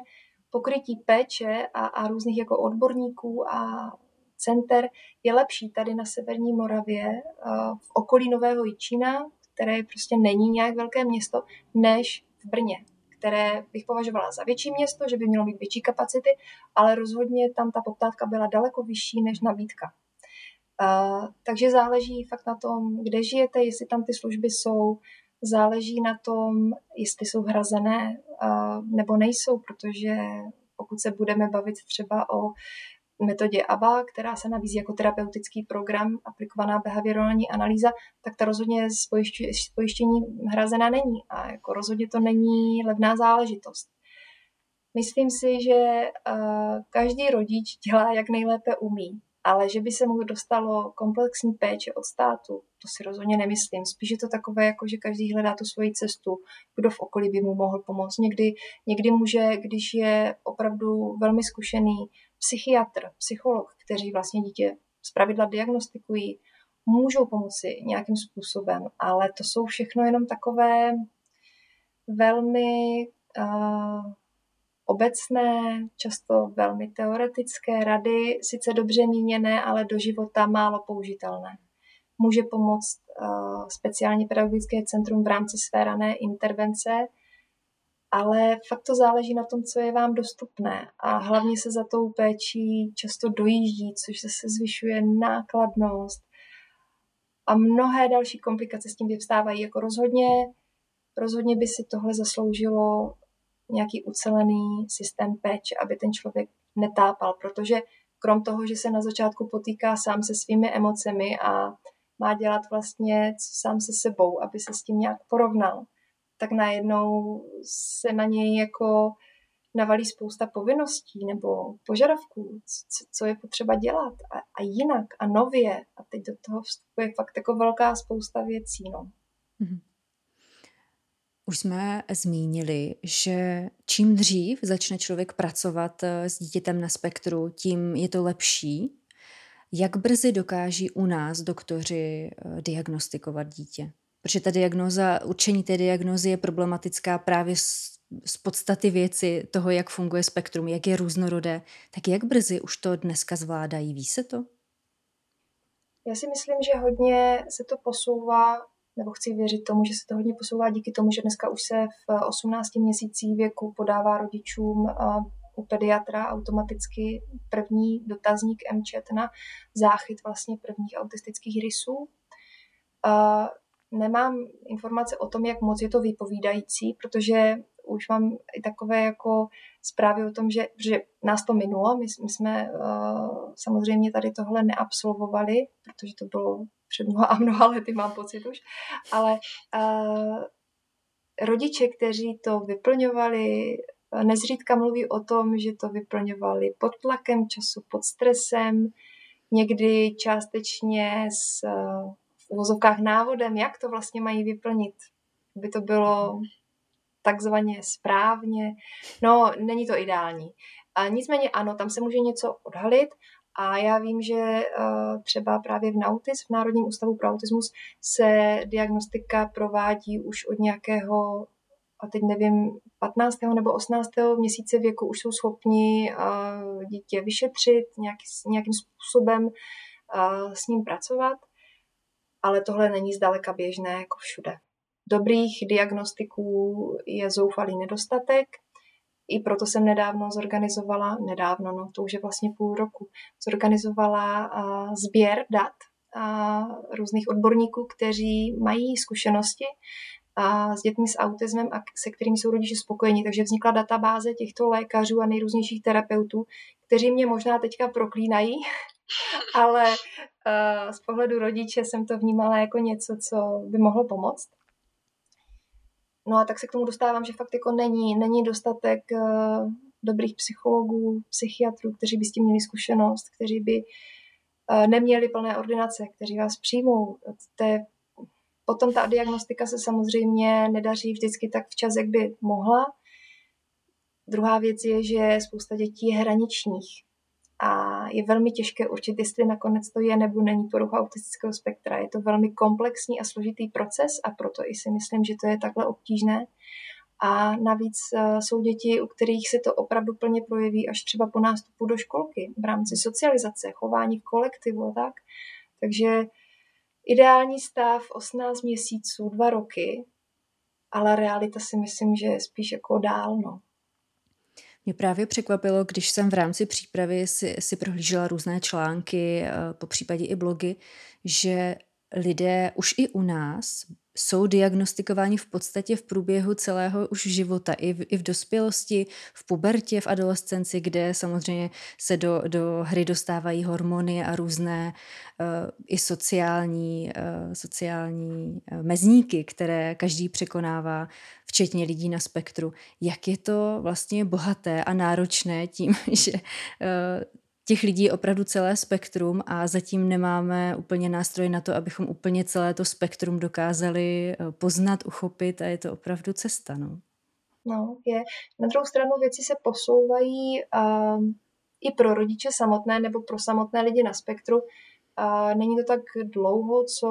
pokrytí péče a, a různých jako odborníků a center je lepší tady na Severní Moravě uh, v okolí Nového Jičína, které prostě není nějak velké město, než v Brně, které bych považovala za větší město, že by mělo mít větší kapacity, ale rozhodně tam ta poptávka byla daleko vyšší než nabídka. Takže záleží fakt na tom, kde žijete, jestli tam ty služby jsou, záleží na tom, jestli jsou hrazené uh, nebo nejsou, protože pokud se budeme bavit třeba o metodě ABA, která se nabízí jako terapeutický program, aplikovaná behaviorální analýza, tak ta rozhodně z, pojišť, pojištění hrazená není. A jako rozhodně to není levná záležitost. Myslím si, že uh, každý rodič dělá, jak nejlépe umí, ale že by se mu dostalo komplexní péče od státu, to si rozhodně nemyslím. Spíš je to takové, jako že každý hledá tu svoji cestu, kdo v okolí by mu mohl pomoct. Někdy, někdy může, když je opravdu velmi zkušený psychiatr, psycholog, kteří vlastně dítě zpravidla diagnostikují, můžou pomoci nějakým způsobem, ale to jsou všechno jenom takové velmi uh, obecné, často velmi teoretické rady, sice dobře míněné, ale do života málo použitelné. Může pomoct uh, speciální pedagogické centrum v rámci své rané intervence, ale fakt to záleží na tom, co je vám dostupné. A hlavně se za tou péčí často dojíždí, což zase zvyšuje nákladnost. A mnohé další komplikace s tím vyvstávají. Jako rozhodně, rozhodně by si tohle zasloužilo nějaký ucelený systém péče, aby ten člověk netápal, protože krom toho, že se na začátku potýká sám se svými emocemi a má dělat vlastně sám se sebou, aby se s tím nějak porovnal, tak najednou se na něj jako navalí spousta povinností nebo požadavků, co, co je potřeba dělat a, a jinak a nově. A teď do toho vstupuje fakt jako velká spousta věcí. No. Mm-hmm. Už jsme zmínili, že čím dřív začne člověk pracovat eh, s dítětem na spektru, tím je to lepší. Jak brzy dokáží u nás doktoři eh, diagnostikovat dítě? Protože ta diagnoza, určení té diagnozy je problematická právě z, z podstaty věci toho, jak funguje spektrum, jak je různorodé. Tak jak brzy už to dneska zvládají? Ví se to? Já si myslím, že hodně se to posouvá nebo chci věřit tomu, že se to hodně posouvá díky tomu, že dneska už se v 18 měsících věku podává rodičům u pediatra automaticky první dotazník MCHAT na záchyt vlastně prvních autistických rysů. Nemám informace o tom, jak moc je to vypovídající, protože už mám i takové jako zprávy o tom, že, že nás to minulo. My, my jsme uh, samozřejmě tady tohle neabsolvovali, protože to bylo před mnoha a mnoha lety, mám pocit už, ale uh, rodiče, kteří to vyplňovali, nezřídka mluví o tom, že to vyplňovali pod tlakem času, pod stresem, někdy částečně s v uvozovkách návodem, jak to vlastně mají vyplnit, aby to bylo takzvaně správně. No, není to ideální. A nicméně ano, tam se může něco odhalit a já vím, že uh, třeba právě v Nautis, v Národním ústavu pro autismus, se diagnostika provádí už od nějakého, a teď nevím, 15. nebo 18. měsíce věku už jsou schopni uh, dítě vyšetřit, nějaký, nějakým způsobem uh, s ním pracovat, ale tohle není zdaleka běžné jako všude. Dobrých diagnostiků je zoufalý nedostatek, i proto jsem nedávno zorganizovala, nedávno, no to už je vlastně půl roku, zorganizovala uh, sběr dat uh, různých odborníků, kteří mají zkušenosti uh, s dětmi s autismem a se kterými jsou rodiče spokojení. Takže vznikla databáze těchto lékařů a nejrůznějších terapeutů, kteří mě možná teďka proklínají, (laughs) ale uh, z pohledu rodiče jsem to vnímala jako něco, co by mohlo pomoct. No a tak se k tomu dostávám, že fakt jako není, není dostatek uh, dobrých psychologů, psychiatrů, kteří by s tím měli zkušenost, kteří by uh, neměli plné ordinace, kteří vás přijmou. To je, potom ta diagnostika se samozřejmě nedaří vždycky tak včas, jak by mohla. Druhá věc je, že spousta dětí je hraničních a je velmi těžké určit, jestli nakonec to je nebo není porucha autistického spektra. Je to velmi komplexní a složitý proces a proto i si myslím, že to je takhle obtížné. A navíc eh, jsou děti, u kterých se to opravdu plně projeví až třeba po nástupu do školky v rámci socializace, chování v kolektivu a tak. Takže ideální stav 18 měsíců, dva roky, ale realita si myslím, že je spíš jako dál. No. Mě právě překvapilo, když jsem v rámci přípravy si, si prohlížela různé články, eh, po případě i blogy, že lidé už i u nás jsou diagnostikováni v podstatě v průběhu celého už života, i v, i v dospělosti, v pubertě, v adolescenci, kde samozřejmě se do, do hry dostávají hormony a různé uh, i sociální, uh, sociální uh, mezníky, které každý překonává, včetně lidí na spektru. Jak je to vlastně bohaté a náročné tím, (laughs) že uh, těch lidí opravdu celé spektrum a zatím nemáme úplně nástroje na to, abychom úplně celé to spektrum dokázali eh, poznat, uchopit a je to opravdu cesta. No, no je. Na druhou stranu věci se posouvají uh, i pro rodiče samotné nebo pro samotné lidi na spektru. Uh, není to tak dlouho, co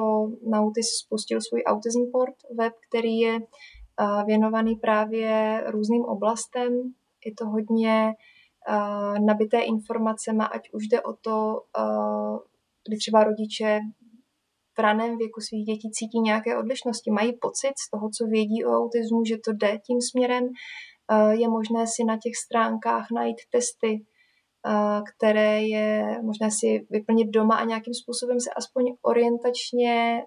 Nautis spustil svůj Autism Port web, který je uh, věnovaný právě různým oblastem. Je to hodně nabité informacemi, ať už jde o to, kdy třeba rodiče v raném věku svých dětí cítí nějaké odlišnosti, mají pocit z toho, co vědí o autismu, že to jde tím směrem. Je možné si na těch stránkách najít testy, které je možné si vyplnit doma a nějakým způsobem se aspoň orientačně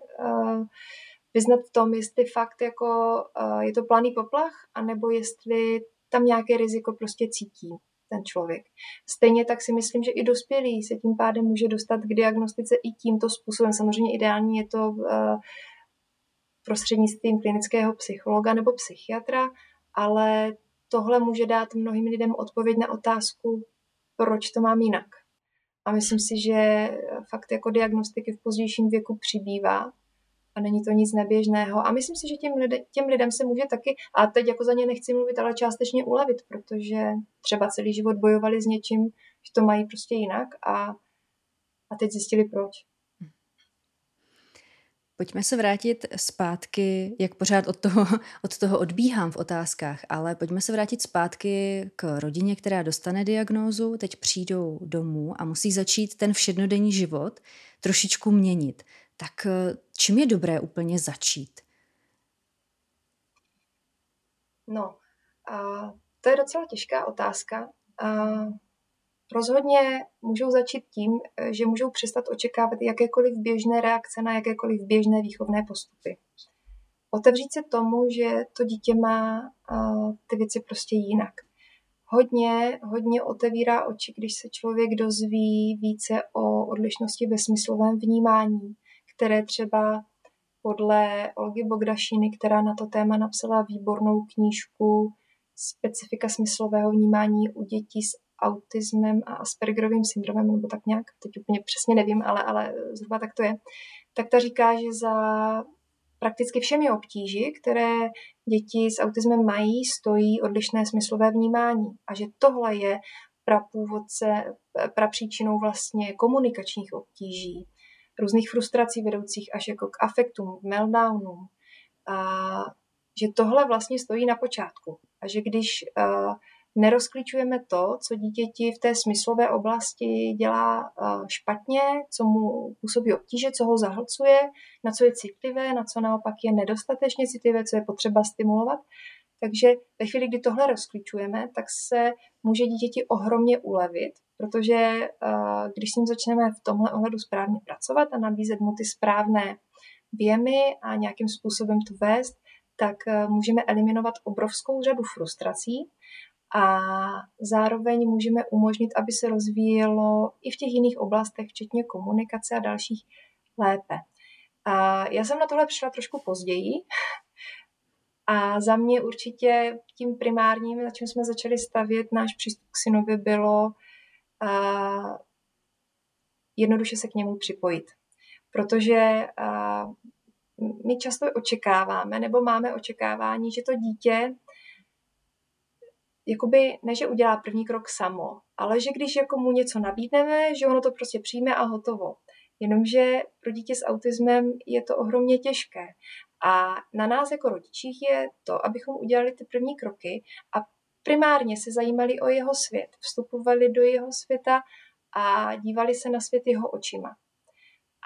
vyznat v tom, jestli fakt jako je to planý poplach, anebo jestli tam nějaké riziko prostě cítí ten člověk. Stejně tak si myslím, že i dospělý se tím pádem může dostat k diagnostice i tímto způsobem. Samozřejmě ideální je to uh, prostřednictvím klinického psychologa nebo psychiatra, ale tohle může dát mnohým lidem odpověď na otázku, proč to mám jinak. A myslím si, že fakt jako diagnostiky v pozdějším věku přibývá není to nic neběžného. A myslím si, že těm, lidi, těm lidem se může taky, a teď jako za ně nechci mluvit, ale částečně ulevit, protože třeba celý život bojovali s něčím, že to mají prostě jinak a, a teď zjistili proč. Pojďme se vrátit zpátky, jak pořád od toho, (laughs) od toho odbíhám v otázkách, ale pojďme se vrátit zpátky k rodině, která dostane diagnózu, teď přijdou domů a musí začít ten všednodenní život trošičku měnit tak eh, čím je dobré úplně začít? No, a to je docela těžká otázka. A rozhodně můžou začít tím, eh, že můžou přestat očekávat jakékoliv běžné reakce na jakékoliv běžné výchovné postupy. Otevřít se tomu, že to dítě má ty věci prostě jinak. Hodně, hodně otevírá oči, když se člověk dozví více o odlišnosti ve smyslovém vnímání, které třeba podle Olgy Bogdašiny, která na to téma napsala výbornou knížku Specifika smyslového vnímání u dětí s autismem a Aspergerovým syndromem, nebo tak nějak, teď úplně přesně nevím, ale, ale zhruba tak to je, tak ta říká, že za prakticky všemi obtíži, které děti s autismem mají, stojí odlišné smyslové vnímání. A že tohle je prapůvodce, prapříčinou vlastně komunikačních obtíží, různých frustrací vedoucích až jako k afektům, k meltdownům. A že tohle vlastně stojí na počátku. A že když uh, nerozklíčujeme to, co dítěti v té smyslové oblasti dělá uh, špatně, co mu působí obtíže, co ho zahlcuje, na co je citlivé, na co naopak je nedostatečně citlivé, co je potřeba stimulovat, takže ve chvíli, kdy tohle rozklíčujeme, tak se může dítěti ohromně ulevit, protože uh, když s ním začneme v tomhle ohledu správně pracovat a nabízet mu ty správné věmy a nějakým způsobem to vést, tak uh, můžeme eliminovat obrovskou řadu frustrací a zároveň můžeme umožnit, aby se rozvíjelo i v těch jiných oblastech, včetně komunikace a dalších, lépe. A já jsem na tohle přišla trošku později, A za mě určitě tím primárním, na čem jsme začali stavět náš přístup k synovi, bylo uh, jednoduše se k němu připojit. Protože my často očekáváme, nebo máme očekávání, že to dítě jakoby ne, že udělá první krok samo, ale že když jako mu něco nabídneme, že ono to prostě přijme a hotovo. Jenomže pro dítě s autismem je to ohromně těžké. A na nás jako rodičích je to, abychom udělali ty první kroky a primárně se zajímali o jeho svět, vstupovali do jeho světa a dívali se na svět jeho očima.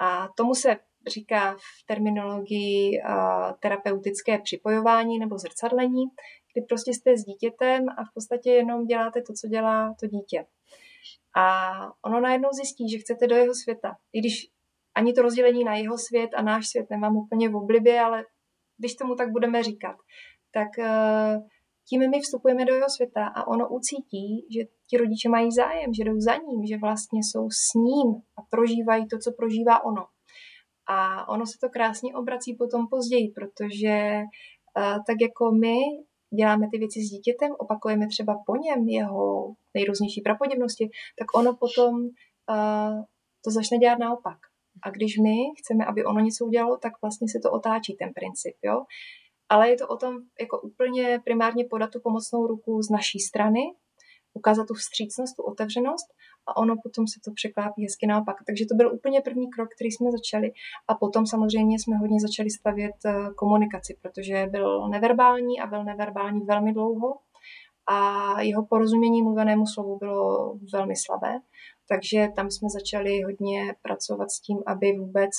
A tomu se říká v terminologii terapeutické připojování nebo zrcadlení, kdy prostě jste s dítětem a v podstatě jenom děláte to, co dělá to dítě. A ono najednou zjistí, že chcete do jeho světa. I když ani to rozdělení na jeho svět a náš svět nemám úplně v oblibě, ale když tomu tak budeme říkat, tak eh, tím my vstupujeme do jeho světa a ono ucítí, že ti rodiče mají zájem, že jdou za ním, že vlastně jsou s ním a prožívají to, co prožívá ono. A ono se to krásně obrací potom později, protože uh, tak jako my děláme ty věci s dítětem, opakujeme třeba po něm jeho nejrůznější prapoděvnosti, tak ono potom uh, to začne dělat naopak. A když my chceme, aby ono něco udělalo, tak vlastně se to otáčí ten princip. Jo? Ale je to o tom jako úplně primárně podat tu pomocnou ruku z naší strany, ukázat tu vstřícnost, tu otevřenost a ono potom se to překlápí hezky naopak. Takže to byl úplně první krok, který jsme začali a potom samozřejmě jsme hodně začali stavět eh, komunikaci, protože byl neverbální a byl neverbální velmi dlouho a jeho porozumění mluvenému slovu bylo velmi slabé, takže tam jsme začali hodně pracovat s tím, aby vůbec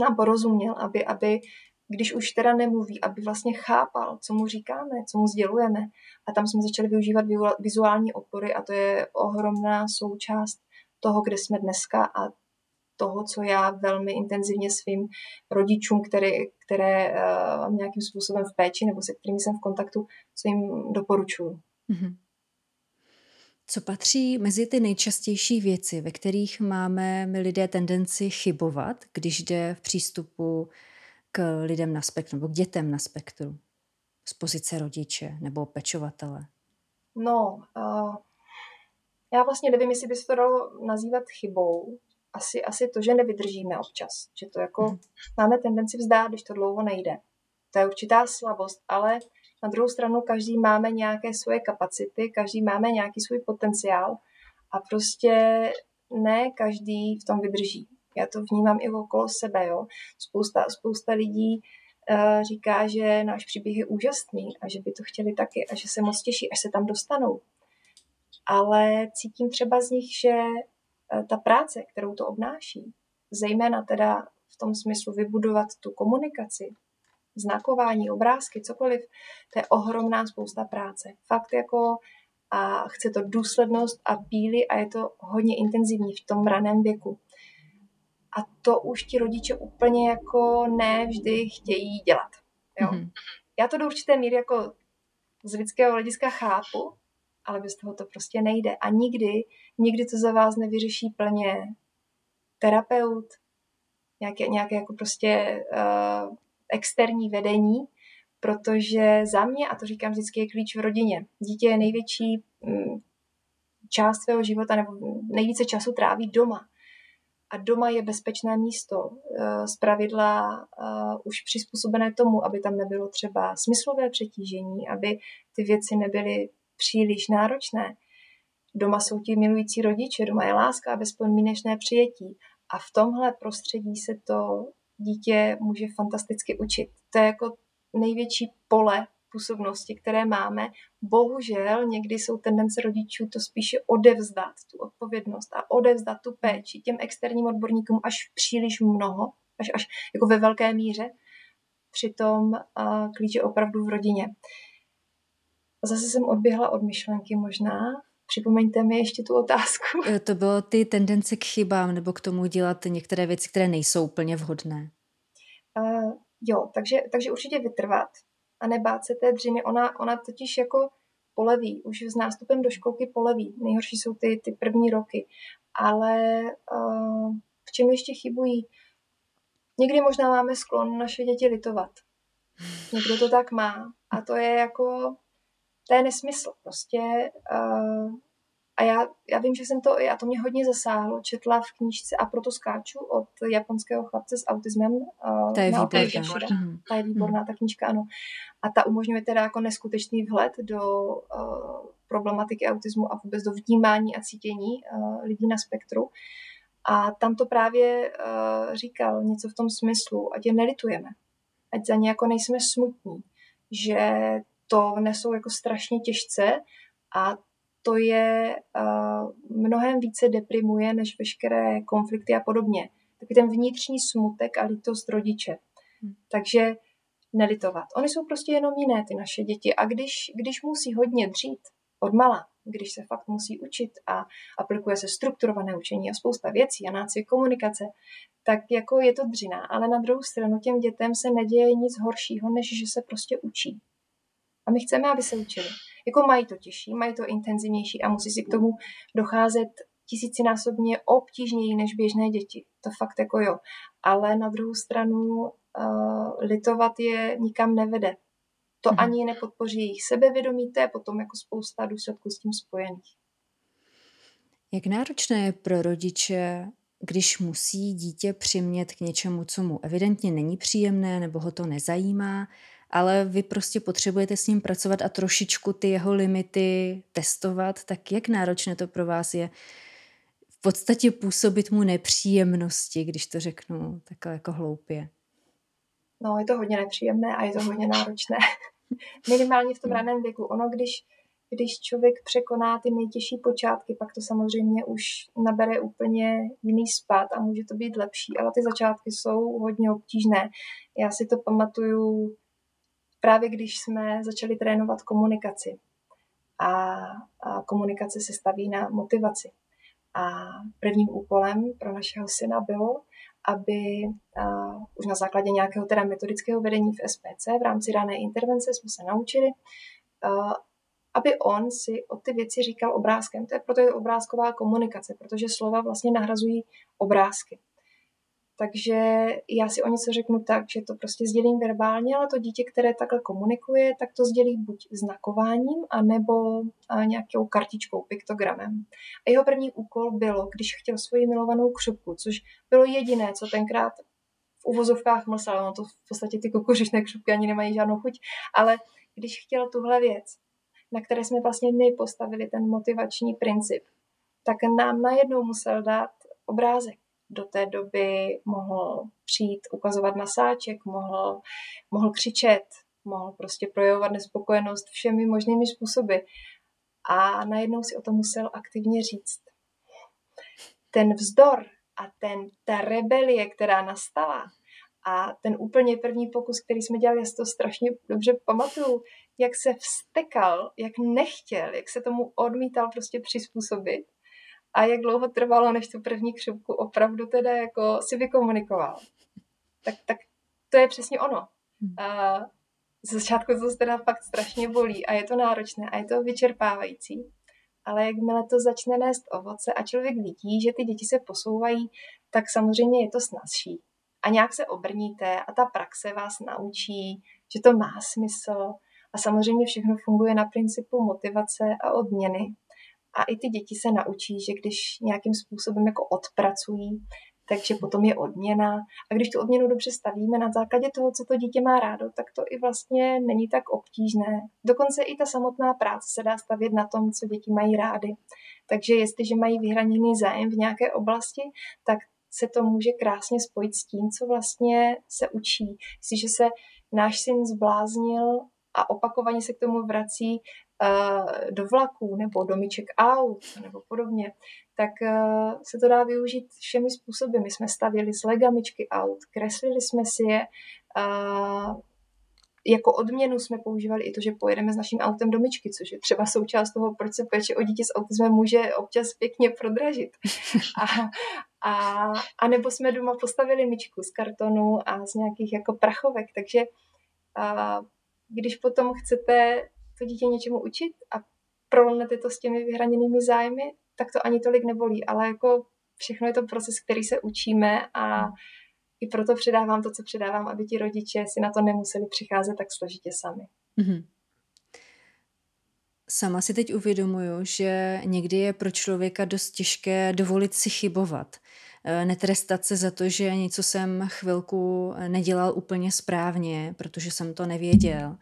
nám porozuměl, aby, aby když už teda nemluví, aby vlastně chápal, co mu říkáme, co mu sdělujeme. A tam jsme začali využívat vizuální opory a to je ohromná součást toho, kde jsme dneska a toho, co já velmi intenzivně svým rodičům, které, které uh, nějakým způsobem v péči nebo se kterými jsem v kontaktu, co jim doporučuju. Mm-hmm. Co patří mezi ty nejčastější věci, ve kterých máme my lidé tendenci chybovat, když jde v přístupu k lidem na spektru nebo k dětem na spektru z pozice rodiče nebo pečovatele? No, uh, já vlastně nevím, jestli by se to dalo nazývat chybou. Asi, asi to, že nevydržíme občas. Že to jako hmm. máme tendenci vzdát, když to dlouho nejde. To je určitá slabost, ale na druhou stranu každý máme nějaké svoje kapacity, každý máme nějaký svůj potenciál a prostě ne každý v tom vydrží. Já to vnímám i okolo sebe. Jo. Spousta, spousta lidí uh, říká, že náš příběh je úžasný a že by to chtěli taky a že se moc těší, až se tam dostanou. Ale cítím třeba z nich, že uh, ta práce, kterou to obnáší, zejména teda v tom smyslu vybudovat tu komunikaci, znakování, obrázky, cokoliv, to je ohromná spousta práce. Fakt jako a chce to důslednost a píly a je to hodně intenzivní v tom raném věku. A to už ti rodiče úplně jako ne vždy chtějí dělat. Jo? Mm-hmm. Já to do určité míry jako z lidského hlediska chápu, ale bez toho to prostě nejde. A nikdy, nikdy to za vás nevyřeší plně terapeut, nějaké, nějaké jako prostě uh, externí vedení, protože za mě, a to říkám vždycky, je klíč v rodině. Dítě je největší um, část svého života nebo nejvíce času tráví doma a doma je bezpečné místo, eh, z pravidla eh, už přizpůsobené tomu, aby tam nebylo třeba smyslové přetížení, aby ty věci nebyly příliš náročné. Doma jsou ti milující rodiče, doma je láska a bezpodmínečné přijetí. A v tomhle prostředí se to dítě může fantasticky učit. To je jako největší pole působnosti, které máme. Bohužel někdy jsou tendence rodičů to spíše odevzdat, tu odpovědnost a odevzdat tu péči těm externím odborníkům až příliš mnoho, až, až jako ve velké míře. Přitom uh, klíč je opravdu v rodině. Zase jsem odběhla od myšlenky možná. Připomeňte mi ještě tu otázku. (laughs) To bylo ty tendence k chybám nebo k tomu dělat některé věci, které nejsou úplně vhodné. Uh, jo, takže, takže určitě vytrvat, a nebát se té dřiny. Ona, ona totiž jako poleví, už s nástupem do školky poleví. Nejhorší jsou ty, ty první roky. Ale uh, v čem ještě chybují? Někdy možná máme sklon naše děti litovat. Někdo to tak má. A to je jako, to je nesmysl. Prostě uh, a já, já vím, že jsem to, já to mě hodně zasáhlo, četla v knížce a proto skáču od japonského chlapce s autismem. Uh, to je výborná. Mhm. Ta je výborná, ta knížka, ano. A ta umožňuje teda jako neskutečný vhled do uh, problematiky autismu a vůbec do vnímání a cítění uh, lidí na spektru. A tam to právě uh, říkal něco v tom smyslu, ať je nelitujeme, ať za ně jako nejsme smutní, že to nesou jako strašně těžce a to je uh, mnohem více deprimuje než veškeré konflikty a podobně. Taky ten vnitřní smutek a lítost rodiče. Hmm. Takže nelitovat. Oni jsou prostě jenom jiné, ty naše děti. A když, když musí hodně dřít od mala, když se fakt musí učit a aplikuje se strukturované učení a spousta věcí a nácvik komunikace, tak jako je to dřina. Ale na druhou stranu těm dětem se neděje nic horšího, než že se prostě učí. A my chceme, aby se učili. Jako mají to těžší, mají to intenzivnější a musí si k tomu docházet tisícinásobně obtížněji než běžné děti. To fakt jako jo. Ale na druhou stranu uh, litovat je nikam nevede. To mm-hmm. ani nepodpoří jejich sebevědomí, to je potom jako spousta důsledků s tím spojených. Jak náročné je pro rodiče, když musí dítě přimět k něčemu, co mu evidentně není příjemné nebo ho to nezajímá, ale vy prostě potřebujete s ním pracovat a trošičku ty jeho limity testovat, tak jak náročné to pro vás je v podstatě působit mu nepříjemnosti, když to řeknu takhle jako hloupě? No, je to hodně nepříjemné a je to hodně náročné. (laughs) Minimálně v tom raném věku. Ono, když, když člověk překoná ty nejtěžší počátky, pak to samozřejmě už nabere úplně jiný spát a může to být lepší, ale ty začátky jsou hodně obtížné. Já si to pamatuju právě když jsme začali trénovat komunikaci. A, a komunikace se staví na motivaci. A prvním úkolem pro našeho syna bylo, aby už na základě nějakého teda metodického vedení v SPC v rámci rané intervence jsme se naučili, aby on si o ty věci říkal obrázkem. To je proto je obrázková komunikace, protože slova vlastně nahrazují obrázky. Takže já si o něco řeknu tak, že to prostě sdělím verbálně, ale to dítě, které takhle komunikuje, tak to sdělí buď znakováním, anebo nějakou kartičkou, piktogramem. A jeho první úkol bylo, když chtěl svoji milovanou křupku, což bylo jediné, co tenkrát v uvozovkách mlsal, no to v podstatě ty kukuřičné křupky ani nemají žádnou chuť, ale když chtěl tuhle věc, na které jsme vlastně my postavili ten motivační princip, tak nám najednou musel dát obrázek do té doby mohl přijít ukazovat na sáček, mohl, mohl křičet, mohl prostě projevovat nespokojenost všemi možnými způsoby. A najednou si o tom musel aktivně říct. Ten vzdor a ten, ta rebelie, která nastala, a ten úplně první pokus, který jsme dělali, já si to strašně dobře pamatuju, jak se vstekal, jak nechtěl, jak se tomu odmítal prostě přizpůsobit a jak dlouho trvalo, než tu první křivku opravdu teda jako si vykomunikoval. Tak, tak to je přesně ono. Hmm. A z začátku to teda fakt strašně bolí a je to náročné a je to vyčerpávající. Ale jakmile to začne nést ovoce a člověk vidí, že ty děti se posouvají, tak samozřejmě je to snazší. A nějak se obrníte a ta praxe vás naučí, že to má smysl. A samozřejmě všechno funguje na principu motivace a odměny. A i ty děti se naučí, že když nějakým způsobem jako odpracují, takže potom je odměna. A když tu odměnu dobře stavíme na základě toho, co to dítě má rádo, tak to i vlastně není tak obtížné. Dokonce i ta samotná práce se dá stavět na tom, co děti mají rády. Takže jestliže mají vyhraněný zájem v nějaké oblasti, tak se to může krásně spojit s tím, co vlastně se učí. Jestliže se náš syn zbláznil a opakovaně se k tomu vrací, do vlaků nebo do myček aut nebo podobně, tak se to dá využít všemi způsoby. My jsme stavili z legamičky aut, kreslili jsme si je, jako odměnu jsme používali i to, že pojedeme s naším autem do myčky, což je třeba součást toho, proč se péče o dítě s autismem může občas pěkně prodražit. (laughs) A, a, a nebo jsme doma postavili myčku z kartonu a z nějakých jako prachovek, takže a, když potom chcete to dítě něčemu učit a prolnete to s těmi vyhraněnými zájmy, tak to ani tolik nebolí, ale jako všechno je to proces, který se učíme a i proto předávám to, co předávám, aby ti rodiče si na to nemuseli přicházet tak složitě sami. Mm-hmm. Sama si teď uvědomuju, že někdy je pro člověka dost těžké dovolit si chybovat. Eh, netrestat se za to, že něco jsem chvilku nedělal úplně správně, protože jsem to nevěděl.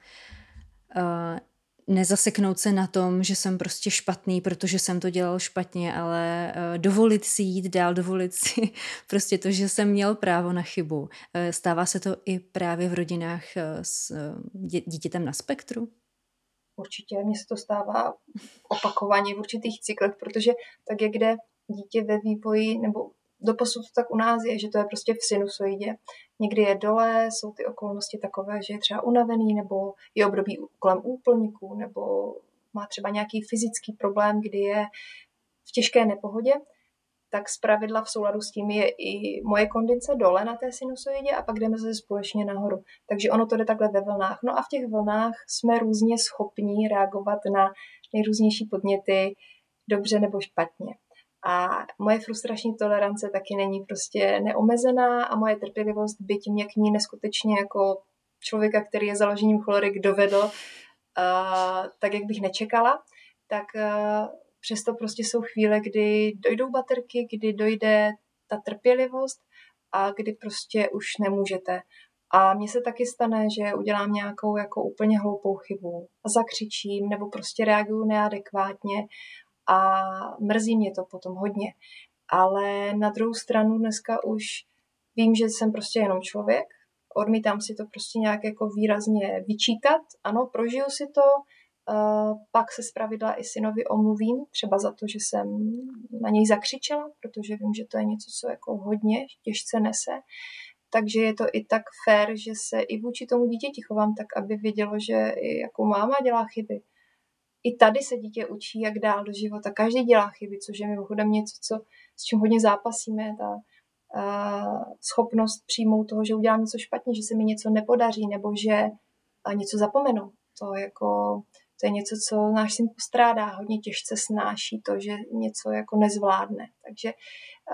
Eh, nezaseknout se na tom, že jsem prostě špatný, protože jsem to dělal špatně, ale eh, dovolit si jít dál, dovolit si (laughs) prostě to, že jsem měl právo na chybu. Stává se to i právě v rodinách s dítětem na spektru? Určitě, mně se to stává opakovaně v určitých cyklech, protože tak jak jde dítě ve vývoji, nebo doposud tak u nás je, že to je prostě v sinusoidě. Někdy je dole, jsou ty okolnosti takové, že je třeba unavený, nebo je období kolem úplníku, nebo má třeba nějaký fyzický problém, kdy je v těžké nepohodě, tak z v souladu s tím je i moje kondice dole na té sinusoidě a pak jdeme se společně nahoru. Takže ono to jde takhle ve vlnách. No a v těch vlnách jsme různě schopní reagovat na nejrůznější podněty, dobře nebo špatně. A moje frustrační tolerance taky není prostě neomezená a moje trpělivost, byť mě k ní neskutečně jako člověka, který je založením cholerik dovedl, uh, tak jak bych nečekala, tak uh, přesto prostě jsou chvíle, kdy dojdou baterky, kdy dojde ta trpělivost a kdy prostě už nemůžete. A mně se taky stane, že udělám nějakou jako úplně hloupou chybu a zakřičím nebo prostě reaguju neadekvátně a mrzí mě to potom hodně. Ale na druhou stranu dneska už vím, že jsem prostě jenom člověk, odmítám si to prostě nějak jako výrazně vyčítat. Ano, prožiju si to, uh, pak se zpravidla i synovi omluvím, třeba za to, že jsem na něj zakřičela, protože vím, že to je něco, co jako hodně těžce nese. Takže je to i tak fér, že se i vůči tomu dítěti chovám tak, aby vědělo, že i jako máma dělá chyby i tady se dítě učí, jak dál do života. Každý dělá chyby, což je mimochodem něco, co, s čím hodně zápasíme. Ta uh, schopnost přijmout toho, že udělám něco špatně, že se mi něco nepodaří, nebo že uh, něco zapomenu. To, jako, to je něco, co náš syn postrádá, hodně těžce snáší to, že něco jako nezvládne. Takže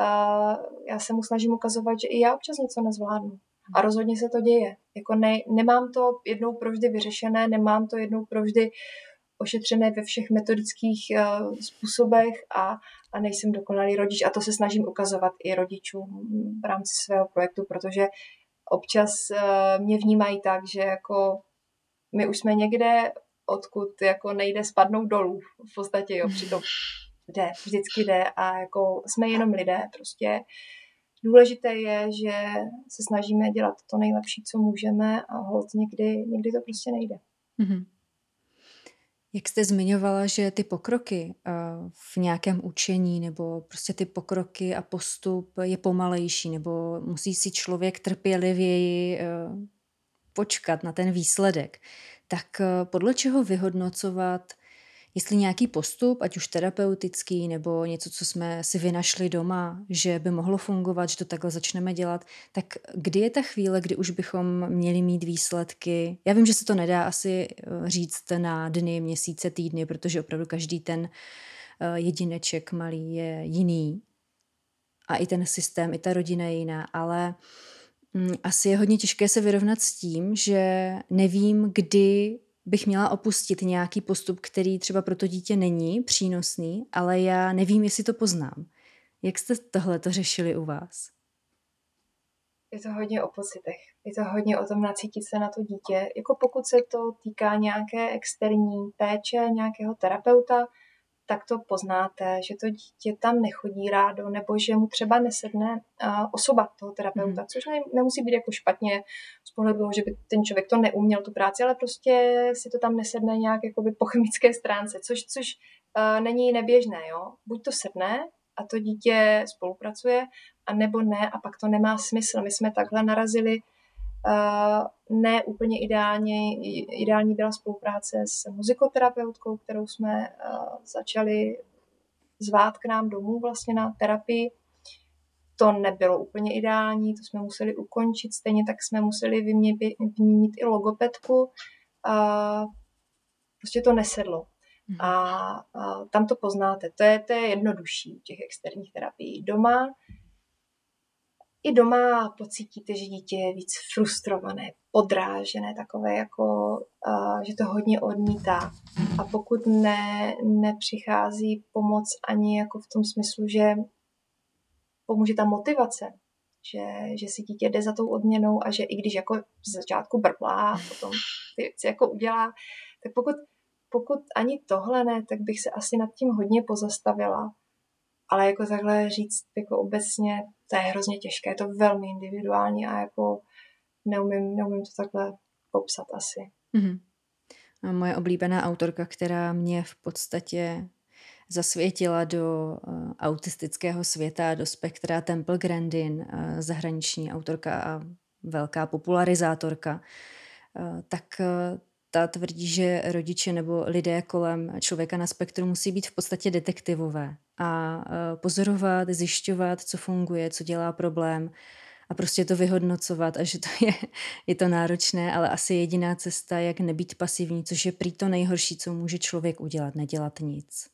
uh, já se mu snažím ukazovat, že i já občas něco nezvládnu. A rozhodně se to děje. Jako ne, nemám to jednou provždy vyřešené, nemám to jednou provždy ošetřené ve všech metodických uh, způsobech a, a nejsem dokonalý rodič a to se snažím ukazovat i rodičům v rámci svého projektu, protože občas uh, mě vnímají tak, že jako my už jsme někde, odkud jako nejde spadnout dolů v podstatě, jo, přitom jde, vždycky jde a jako jsme jenom lidé, prostě důležité je, že se snažíme dělat to nejlepší, co můžeme a hold někdy, někdy to prostě nejde. Mm-hmm. Jak jste zmiňovala, že ty pokroky eh, v nějakém učení nebo prostě ty pokroky a postup je pomalejší nebo musí si člověk trpělivěji eh, počkat na ten výsledek, tak eh, podle čeho vyhodnocovat jestli nějaký postup, ať už terapeutický nebo něco, co jsme si vynašli doma, že by mohlo fungovat, že to takhle začneme dělat, tak kdy je ta chvíle, kdy už bychom měli mít výsledky? Já vím, že se to nedá asi eh, říct na dny, měsíce, týdny, protože opravdu každý ten eh, jedineček malý je jiný. A i ten systém, i ta rodina je jiná, ale mm, asi je hodně těžké se vyrovnat s tím, že nevím, kdy bych měla opustit nějaký postup, který třeba pro to dítě není přínosný, ale já nevím, jestli to poznám. Jak jste tohle to řešili u vás? Je to hodně o pocitech. Je to hodně o tom nacítit se na to dítě. Jako pokud se to týká nějaké externí péče, nějakého terapeuta, tak to poznáte, že to dítě tam nechodí rádo, nebo že mu třeba nesedne uh, osoba toho terapeuta, mm. což ne, nemusí být jako špatně z pohledu, že by ten člověk to neuměl tu práci, ale prostě si to tam nesedne nějak jakoby po chemické stránce, což, což uh, není neběžné, jo. Buď to sedne a to dítě spolupracuje, a nebo ne a pak to nemá smysl. My jsme takhle narazili ne úplně ideálně, ideální byla spolupráce s muzikoterapeutkou, kterou jsme začali zvát k nám domů vlastně na terapii. To nebylo úplně ideální, to jsme museli ukončit, stejně tak jsme museli vyměnit i logopedku. A prostě to nesedlo. Hmm. A, a tam to poznáte. To je, to je jednodušší u těch externích terapií. Doma i doma pocítíte, že dítě je víc frustrované, podrážené, takové jako, uh, že to hodně odmítá. A pokud ne, nepřichází pomoc ani jako v tom smyslu, že pomůže ta motivace, že, že si dítě jde za tou odměnou a že i když jako z začátku brblá a potom ty věci jako udělá, tak pokud, pokud ani tohle ne, tak bych se asi nad tím hodně pozastavila. Ale jako takhle říct jako obecně, to je hrozně těžké, je to velmi individuální a jako neumím, neumím to takhle popsat asi. Mm-hmm. A moje oblíbená autorka, která mě v podstatě zasvětila do uh, autistického světa, do spektra Temple Grandin, uh, zahraniční autorka a velká popularizátorka, uh, tak ta tvrdí, že rodiče nebo lidé kolem člověka na spektru musí být v podstatě detektivové a pozorovat, zjišťovat, co funguje, co dělá problém a prostě to vyhodnocovat a že to je, je to náročné, ale asi jediná cesta, jak nebýt pasivní, což je prý to nejhorší, co může člověk udělat, nedělat nic.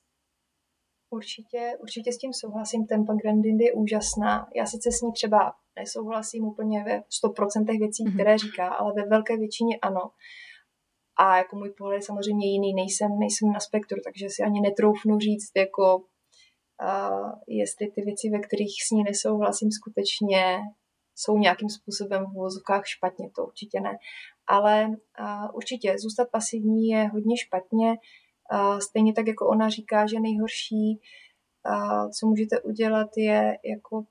Určitě, určitě s tím souhlasím. Tempa Grandindy je úžasná. Já sice s ní třeba nesouhlasím úplně ve 100% věcí, mm-hmm. které říká, ale ve velké většině ano. A jako můj pohled je samozřejmě jiný, nejsem, nejsem na spektru, takže si ani netroufnu říct, jako jestli ty věci, ve kterých s ní nesouhlasím, skutečně jsou nějakým způsobem v vozovkách špatně, to určitě ne. Ale určitě zůstat pasivní je hodně špatně. Stejně tak, jako ona říká, že nejhorší, co můžete udělat, je jako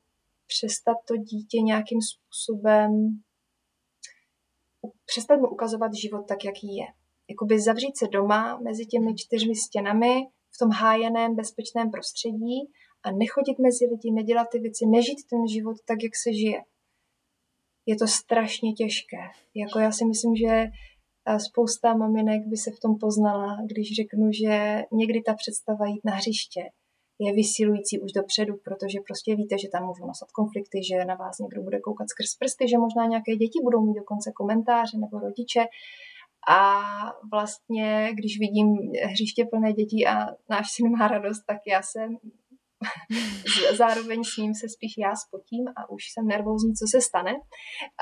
přestat to dítě nějakým způsobem přestat mu ukazovat život tak, jaký je. Jakoby zavřít se doma mezi těmi čtyřmi stěnami v tom hájeném, bezpečném prostředí a nechodit mezi lidi, nedělat ty věci, nežít ten život tak, jak se žije je to strašně těžké. Jako já si myslím, že eh, spousta maminek by se v tom poznala, když řeknu, že někdy ta představa jít na hřiště je vysilující už dopředu, protože prostě víte, že tam můžou nastat konflikty, že na vás někdo bude koukat skrz prsty, že možná nějaké děti budou mít dokonce komentáře nebo rodiče. A vlastně, když vidím hřiště plné dětí a náš syn má radost, tak já se (laughs) zároveň s ním se spíš já spotím a už jsem nervózní, co se stane.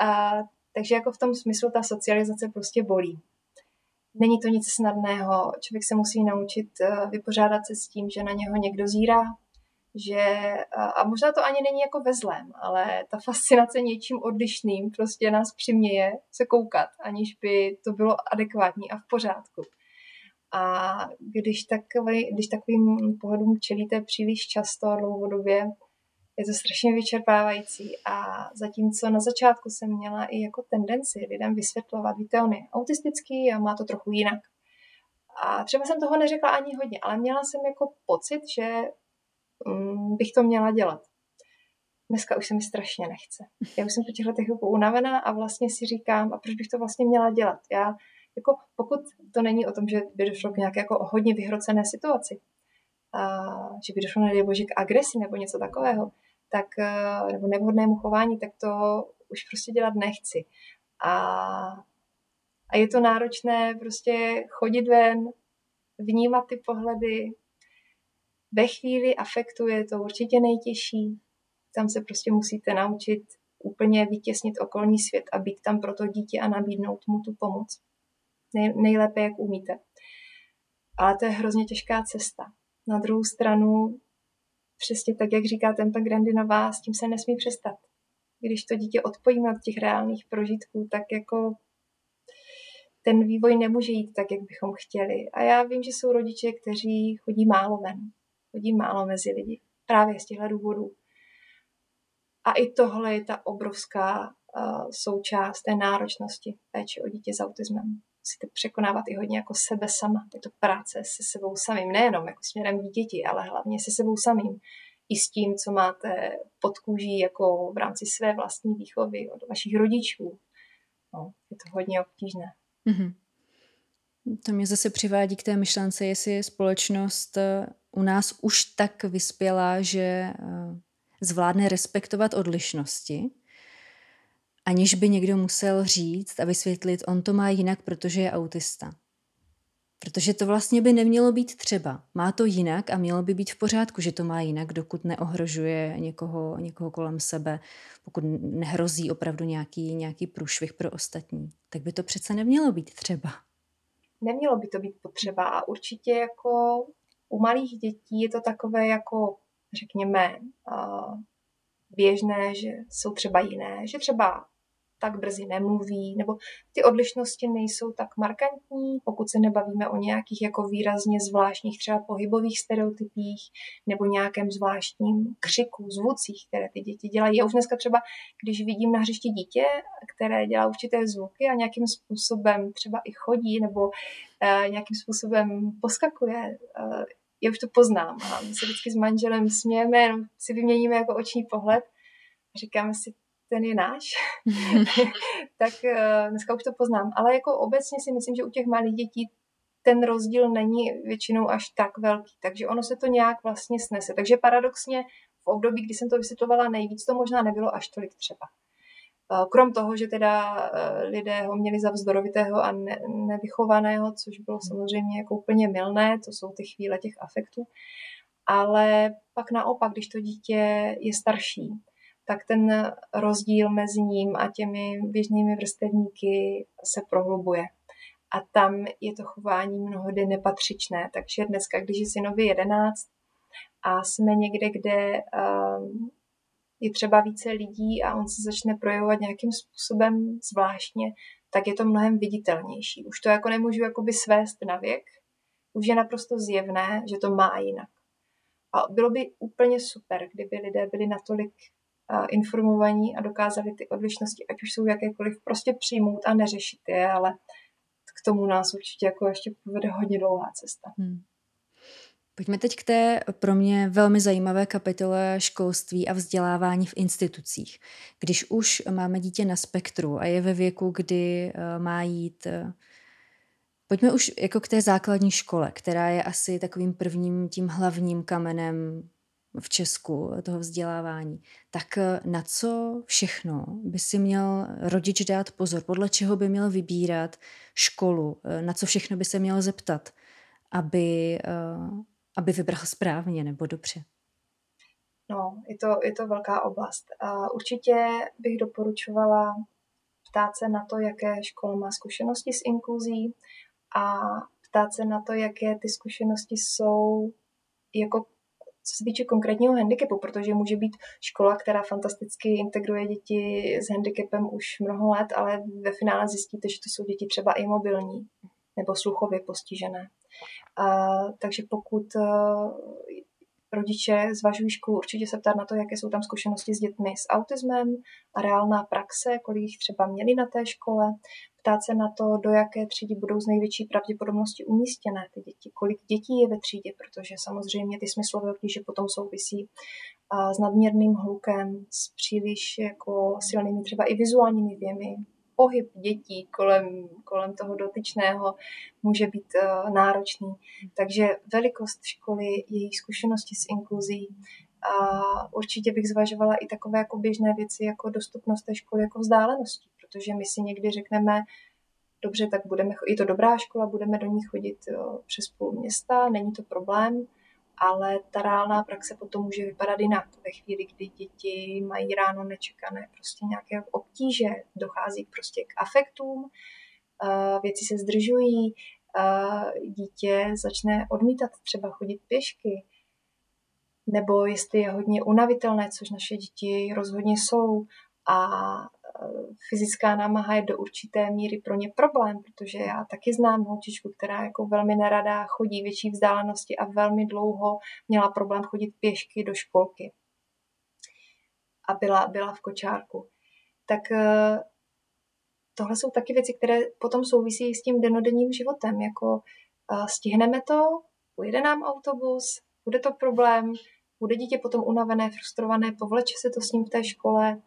A, takže jako v tom smyslu ta socializace prostě bolí. Není to nic snadného, člověk se musí naučit eh, vypořádat se s tím, že na něho někdo zírá, že, a možná to ani není jako ve zlém, ale ta fascinace něčím odlišným prostě nás přiměje se koukat, aniž by to bylo adekvátní a v pořádku. A když, takový, když takovým pohledům čelíte příliš často a dlouhodobě, je to strašně vyčerpávající. A zatímco na začátku jsem měla i jako tendenci lidem vysvětlovat, víte, on je autistický a má to trochu jinak. A třeba jsem toho neřekla ani hodně, ale měla jsem jako pocit, že bych to měla dělat. Dneska už se mi strašně nechce. Já už jsem po těch letech jako unavená a vlastně si říkám, a proč bych to vlastně měla dělat? Já jako pokud to není o tom, že by došlo k nějaké jako hodně vyhrocené situaci, a že by došlo, nedej bože, k agresi nebo něco takového, tak, e, nebo nevhodnému chování, tak to už prostě dělat nechci. A, a je to náročné prostě chodit ven, vnímat ty pohledy. Ve chvíli afektu je to určitě nejtěžší. Tam se prostě musíte naučit úplně vytěsnit okolní svět a být tam pro to dítě a nabídnout mu tu pomoc nej, nejlépe, jak umíte. Ale to je hrozně těžká cesta. Na druhou stranu, přesně tak, jak říká Tempa Grandinová, s tím se nesmí přestat. Když to dítě odpojíme od těch reálných prožitků, tak jako ten vývoj nemůže jít tak, jak bychom chtěli. A já vím, že jsou rodiče, kteří chodí málo ven, chodí málo mezi lidi. Právě z těchto důvodů. A i tohle je ta obrovská uh, součást té náročnosti péče o dítě s autismem musíte překonávat i hodně jako sebe sama. Je to práce se sebou samým, nejenom jako směrem dítěti, ale hlavně se sebou samým. I s tím, co máte pod kůží jako v rámci své vlastní výchovy od vašich rodičů. No, je to hodně obtížné. Mm-hmm. To mě zase přivádí k té myšlence, jestli je společnost eh, u nás už tak vyspělá, že eh, zvládne respektovat odlišnosti, aniž by někdo musel říct a vysvětlit, on to má jinak, protože je autista. Protože to vlastně by nemělo být třeba. Má to jinak a mělo by být v pořádku, že to má jinak, dokud neohrožuje někoho, někoho kolem sebe, pokud nehrozí opravdu nějaký, nějaký průšvih pro ostatní. Tak by to přece nemělo být třeba. Nemělo by to být potřeba. A určitě jako u malých dětí je to takové jako, řekněme, běžné, že jsou třeba jiné, že třeba tak brzy nemluví, nebo ty odlišnosti nejsou tak markantní, pokud se nebavíme o nějakých jako výrazně zvláštních třeba pohybových stereotypích nebo nějakém zvláštním křiku, zvucích, které ty děti dělají. Já už dneska třeba, když vidím na hřišti dítě, které dělá určité zvuky a nějakým způsobem třeba i chodí nebo uh, nějakým způsobem poskakuje, uh, já už to poznám a my se vždycky s manželem smějeme, si vyměníme jako oční pohled a říkáme si, ten je náš, (laughs) tak uh, dneska už to poznám. Ale jako obecně si myslím, že u těch malých dětí ten rozdíl není většinou až tak velký, takže ono se to nějak vlastně snese. Takže paradoxně v období, kdy jsem to vysvětlovala nejvíc, to možná nebylo až tolik třeba. Eh, krom toho, že teda eh, lidé ho měli za vzdorovitého a ne, nevychovaného, což bylo samozřejmě jako úplně milné, to jsou ty chvíle těch afektů. Ale pak naopak, když to dítě je starší, tak ten rozdíl mezi ním a těmi běžnými vrstevníky se prohlubuje. A tam je to chování mnohdy nepatřičné. Takže dneska, když je synovi 11 a jsme někde, kde um, je třeba více lidí a on se začne projevovat nějakým způsobem zvláštně, tak je to mnohem viditelnější. Už to jako nemůžu jakoby svést na věk, už je naprosto zjevné, že to má jinak. A bylo by úplně super, kdyby lidé byli natolik informovaní a dokázali ty odlišnosti, ať už jsou jakékoliv, prostě přijmout a neřešit je, ale k tomu nás určitě jako ještě povede hodně dlouhá cesta. Hmm. Pojďme teď k té pro mě velmi zajímavé kapitole školství a vzdělávání v institucích. Když už máme dítě na spektru a je ve věku, kdy eh, má jít eh, Pojďme už jako k té základní škole, která je asi takovým prvním tím hlavním kamenem v Česku toho vzdělávání. Tak eh, na co všechno by si měl rodič dát pozor? Podle čeho by měl vybírat školu? Na co všechno by se měl zeptat, aby aby vybral správně nebo dobře? No, je to, je to velká oblast. A určitě bych doporučovala ptát se na to, jaké škola má zkušenosti s inkluzí a ptát se na to, jaké ty zkušenosti jsou jako co se týče konkrétního handicapu, protože může být škola, která fantasticky integruje děti s handicapem už mnoho let, ale ve finále zjistíte, že to jsou děti třeba i mobilní nebo sluchově postižené. A, takže pokud uh, rodiče zvažují školu, určitě se ptát na to, jaké jsou tam zkušenosti s dětmi s autismem a reálná praxe, kolik jich třeba měli na té škole, ptát se na to, do jaké třídy budou z největší pravděpodobnosti umístěné ty děti, kolik dětí je ve třídě, protože samozřejmě ty smyslové obtíže potom souvisí s nadměrným hlukem, s příliš jako silnými třeba i vizuálními věmi, pohyb dětí kolem, kolem toho dotyčného může být uh, náročný. Takže velikost školy, její zkušenosti s inkluzí, a určitě bych zvažovala i takové jako běžné věci, jako dostupnost té školy jako vzdálenosti, protože my si někdy řekneme, dobře, tak budeme, je to dobrá škola, budeme do ní chodit eh, přes půl města, není to problém, ale ta reálná praxe potom může vypadat jinak. Ve chvíli, kdy děti mají ráno nečekané prostě nějaké obtíže, dochází prostě k afektům, věci se zdržují, dítě začne odmítat třeba chodit pěšky, nebo jestli je hodně unavitelné, což naše děti rozhodně jsou, a fyzická námaha je do určité míry pro ně problém, protože já taky znám holčičku, která jako velmi nerada chodí větší vzdálenosti a velmi dlouho měla problém chodit pěšky do školky. A byla, byla v kočárku. Tak eh, tohle jsou taky věci, které potom souvisí s tím denodenním životem. Jako eh, stihneme to, pojede nám autobus, bude to problém, bude dítě potom unavené, frustrované, povleče se to s ním v té škole,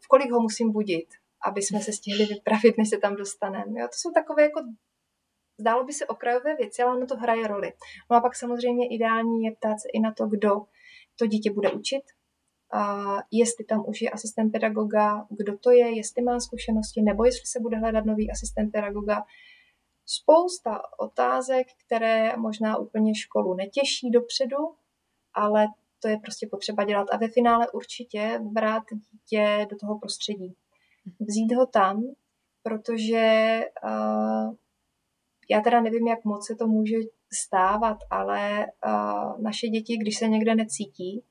v kolik ho musím budit, aby jsme se stihli vypravit, než se tam dostaneme. Jo, to jsou takové jako Zdálo by se okrajové věci, ale ono to hraje roli. No a pak samozřejmě ideální je ptát se i na to, kdo to dítě bude učit, a jestli tam už je asistent pedagoga, kdo to je, jestli má zkušenosti, nebo jestli se bude hledat nový asistent pedagoga. spousta otázek, které možná úplně školu netěší dopředu, ale to je prostě potřeba dělat. A ve finále určitě brát dítě do toho prostředí. Vzít ho tam, protože uh, já teda nevím, jak moc se to může stávat, ale uh, naše děti, když se někde necítí,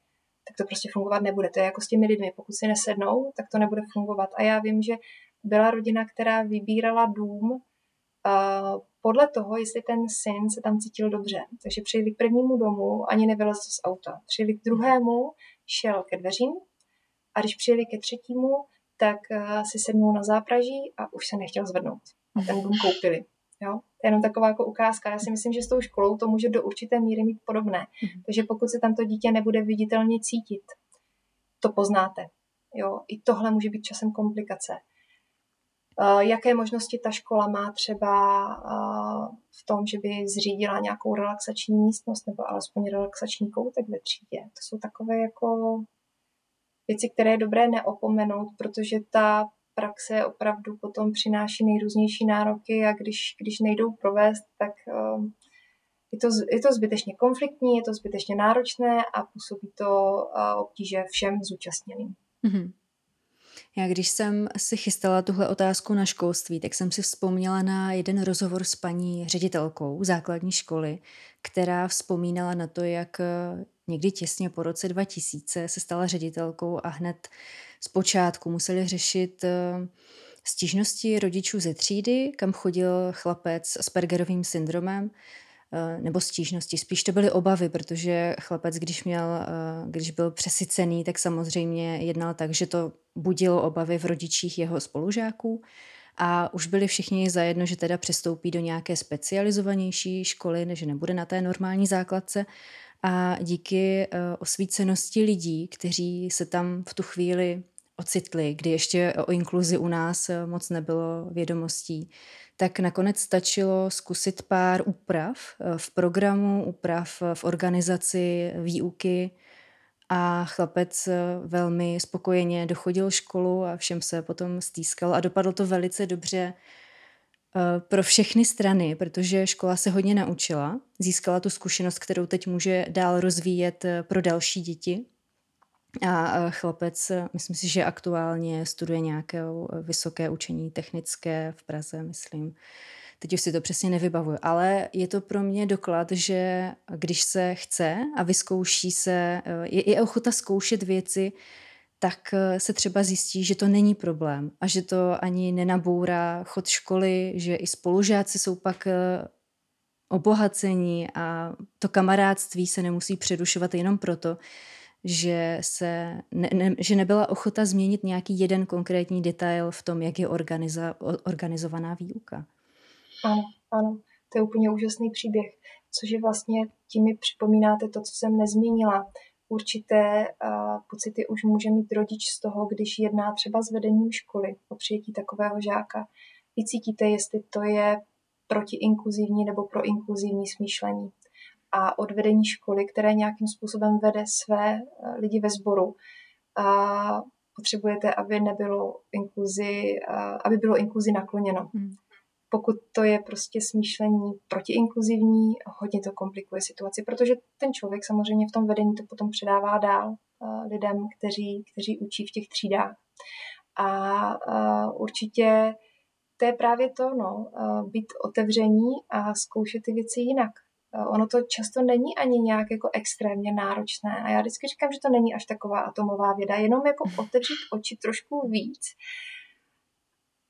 tak to prostě fungovat nebude. To je jako s těmi lidmi. Pokud si nesednou, tak to nebude fungovat. A já vím, že byla rodina, která vybírala dům uh, podle toho, jestli ten syn se tam cítil dobře. Takže přijeli k prvnímu domu, ani nevylezl z auta. Přijeli k druhému, šel ke dveřím a když přijeli ke třetímu, tak uh, si sednul na zápraží a už se nechtěl zvednout. A ten dům koupili. Jo? To je jenom taková jako ukázka. Já si myslím, že s tou školou to může do určité míry mít podobné. Mm-hmm. Takže pokud se tam to dítě nebude viditelně cítit, to poznáte. Jo? I tohle může být časem komplikace. Uh, jaké možnosti ta škola má třeba uh, v tom, že by zřídila nějakou relaxační místnost nebo alespoň relaxační koutek ve třídě. To jsou takové jako věci, které je dobré neopomenout, protože ta praxe opravdu potom přináší nejrůznější nároky a když, když nejdou provést, tak um, je to, je to zbytečně konfliktní, je to zbytečně náročné a působí to obtíže všem zúčastněným. Mm-hmm. Já když jsem si chystala tuhle otázku na školství, tak jsem si vzpomněla na jeden rozhovor s paní ředitelkou základní školy, která vzpomínala na to, jak uh, někdy těsně po roce 2000 se stala ředitelkou a hned zpočátku museli řešit eh, stížnosti rodičů ze třídy, kam chodil chlapec s Aspergerovým syndromem, eh, nebo stížnosti. Spíš to byly obavy, protože chlapec, když, měl, eh, když byl přesycený, tak samozřejmě jednal tak, že to budilo obavy v rodičích jeho spolužáků. A už byli všichni zajedno, že teda přestoupí do nějaké specializovanější školy, než nebude na té normální základce. A díky osvícenosti lidí, kteří se tam v tu chvíli ocitli, kdy ještě o inkluzi u nás eh, moc nebylo vědomostí, tak nakonec stačilo zkusit pár úprav eh, v programu, úprav v organizaci výuky. A chlapec eh, velmi spokojeně dochodil školu a všem se potom stýskal. A dopadlo to velice dobře pro všechny strany, protože škola se hodně naučila, získala tu zkušenost, kterou teď může dál rozvíjet pro další děti a chlapec, myslím si, že aktuálně studuje nějaké vysoké učení technické v Praze, myslím. Teď už si to přesně nevybavuju, ale je to pro mě doklad, že když se chce a vyzkouší se, je, je ochota zkoušet věci, tak se třeba zjistí, že to není problém a že to ani nenabourá chod školy, že i spolužáci jsou pak obohacení a to kamarádství se nemusí přerušovat jenom proto, že, se ne, ne, že nebyla ochota změnit nějaký jeden konkrétní detail v tom, jak je organiza, organizovaná výuka. Ano, ano, to je úplně úžasný příběh, což je vlastně tím mi připomínáte to, co jsem nezmínila. Určité uh, pocity už může mít rodič z toho, když jedná třeba s vedením školy o přijetí takového žáka. Vycítíte, jestli to je protiinkluzivní nebo proinkluzivní smýšlení a odvedení školy, které nějakým způsobem vede své eh, lidi ve sboru. A potřebujete, aby nebylo inkluzi, aby bylo inkluzi nakloněno. Hmm. Pokud to je prostě smýšlení protiinkluzivní, hodně to komplikuje situaci, protože ten člověk samozřejmě v tom vedení to potom předává dál eh, lidem, kteří, kteří učí v těch třídách. A určitě to je právě to, no, být otevření a zkoušet ty věci jinak. Eh, ono to často není ani nějak jako extrémně náročné. A já vždycky říkám, že to není až taková atomová věda, jenom jako otevřít oči trošku víc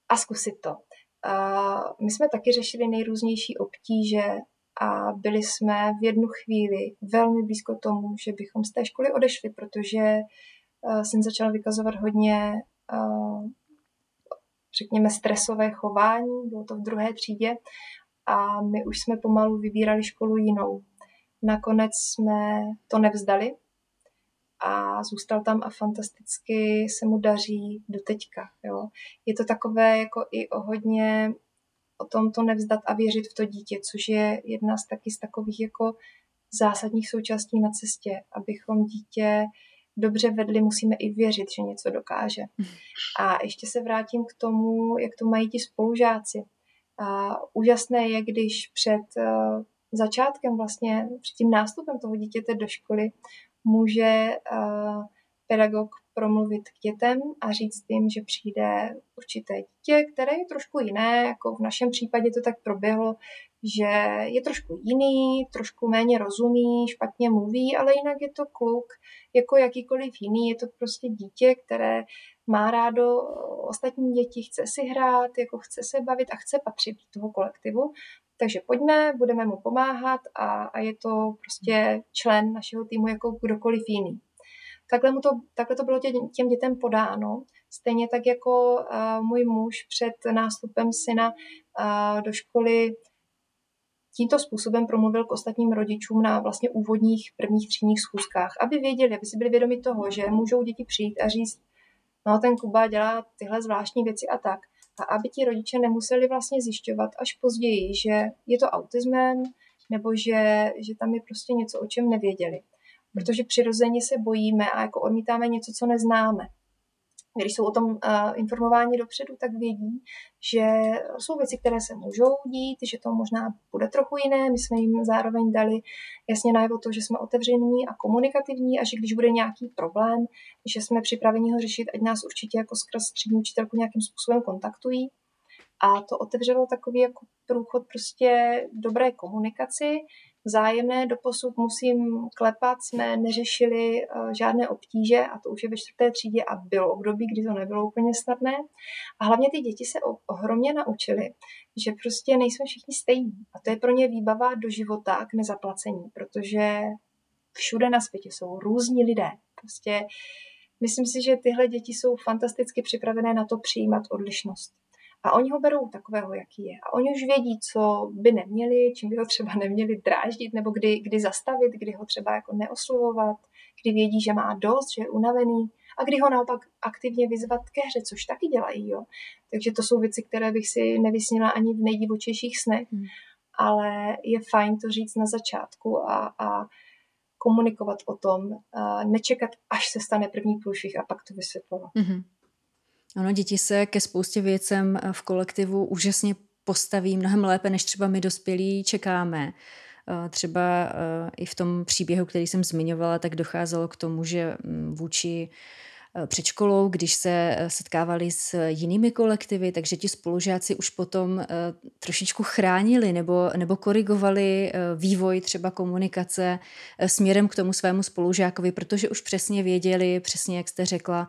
a zkusit to. My jsme taky řešili nejrůznější obtíže a byli jsme v jednu chvíli velmi blízko tomu, že bychom z té školy odešli, protože eh, jsem začala vykazovat hodně, eh, řekněme, stresové chování, bylo to v druhé třídě a my už jsme pomalu vybírali školu jinou. Nakonec jsme to nevzdali a zůstal tam a fantasticky se mu daří do teďka. Jo. Je to takové jako i o hodně o tom to nevzdat a věřit v to dítě, což je jedna z taky z takových jako zásadních součástí na cestě, abychom dítě dobře vedli, musíme i věřit, že něco dokáže. A ještě se vrátím k tomu, jak to mají ti spolužáci A úžasné je, když před uh, začátkem, vlastně před tím nástupem toho dítěte do školy, může uh, pedagog promluvit k dětem a říct jim, že přijde určité dítě, které je trošku jiné, jako v našem případě to tak proběhlo, že je trošku jiný, trošku méně rozumí, špatně mluví, ale jinak je to kluk jako jakýkoliv jiný, je to prostě dítě, které má rádo ostatní děti, chce si hrát, jako chce se bavit a chce patřit do toho kolektivu. Takže pojďme, budeme mu pomáhat a, a je to prostě člen našeho týmu jako kdokoliv jiný. Takhle, mu to, takhle to bylo tě, těm dětem podáno. Stejně tak jako uh, můj muž před nástupem syna uh, do školy tímto způsobem promluvil k ostatním rodičům na vlastně úvodních prvních třídních schůzkách, aby věděli, aby si byli vědomi toho, že můžou děti přijít a říct, no ten Kuba dělá tyhle zvláštní věci a tak. A aby ti rodiče nemuseli vlastně zjišťovat až později, že je to autismem, nebo že, že tam je prostě něco, o čem nevěděli protože přirozeně se bojíme a jako odmítáme něco, co neznáme. Když jsou o tom uh, informováni dopředu, tak vědí, že jsou věci, které se můžou dít, že to možná bude trochu jiné. My jsme jim zároveň dali jasně najevo to, že jsme otevření a komunikativní a že když bude nějaký problém, že jsme připraveni ho řešit, ať nás určitě jako skrz střední učitelku nějakým způsobem kontaktují. A to otevřelo takový jako průchod prostě dobré komunikaci, vzájemné. Doposud musím klepat, jsme neřešili uh, žádné obtíže a to už je ve čtvrté třídě a bylo období, kdy to nebylo úplně snadné. A hlavně ty děti se ohromně naučily, že prostě nejsme všichni stejní. A to je pro ně výbava do života k nezaplacení, protože všude na světě jsou různí lidé. Prostě myslím si, že tyhle děti jsou fantasticky připravené na to přijímat odlišnost. A oni ho berou takového, jaký je. A oni už vědí, co by neměli, čím by ho třeba neměli dráždit, nebo kdy, kdy zastavit, kdy ho třeba jako neoslovovat, kdy vědí, že má dost, že je unavený a kdy ho naopak aktivně vyzvat ke hře, což taky dělají. Jo. Takže to jsou věci, které bych si nevysnila ani v nejdivočejších snech, hmm. ale je fajn to říct na začátku a, a komunikovat o tom, a nečekat, až se stane první průšvih a pak to vysvětlovat. Hmm. Ano, děti se ke spoustě věcem eh, v kolektivu úžasně postaví mnohem lépe, než třeba my dospělí čekáme. Eh, třeba eh, i v tom příběhu, který jsem zmiňovala, tak docházelo k tomu, že mm, vůči před školou, když se eh, setkávali s jinými kolektivy, takže ti spolužáci už potom eh, trošičku chránili nebo, nebo korigovali vývoj třeba komunikace směrem k tomu svému spolužákovi, protože už přesně věděli, přesně jak jste řekla,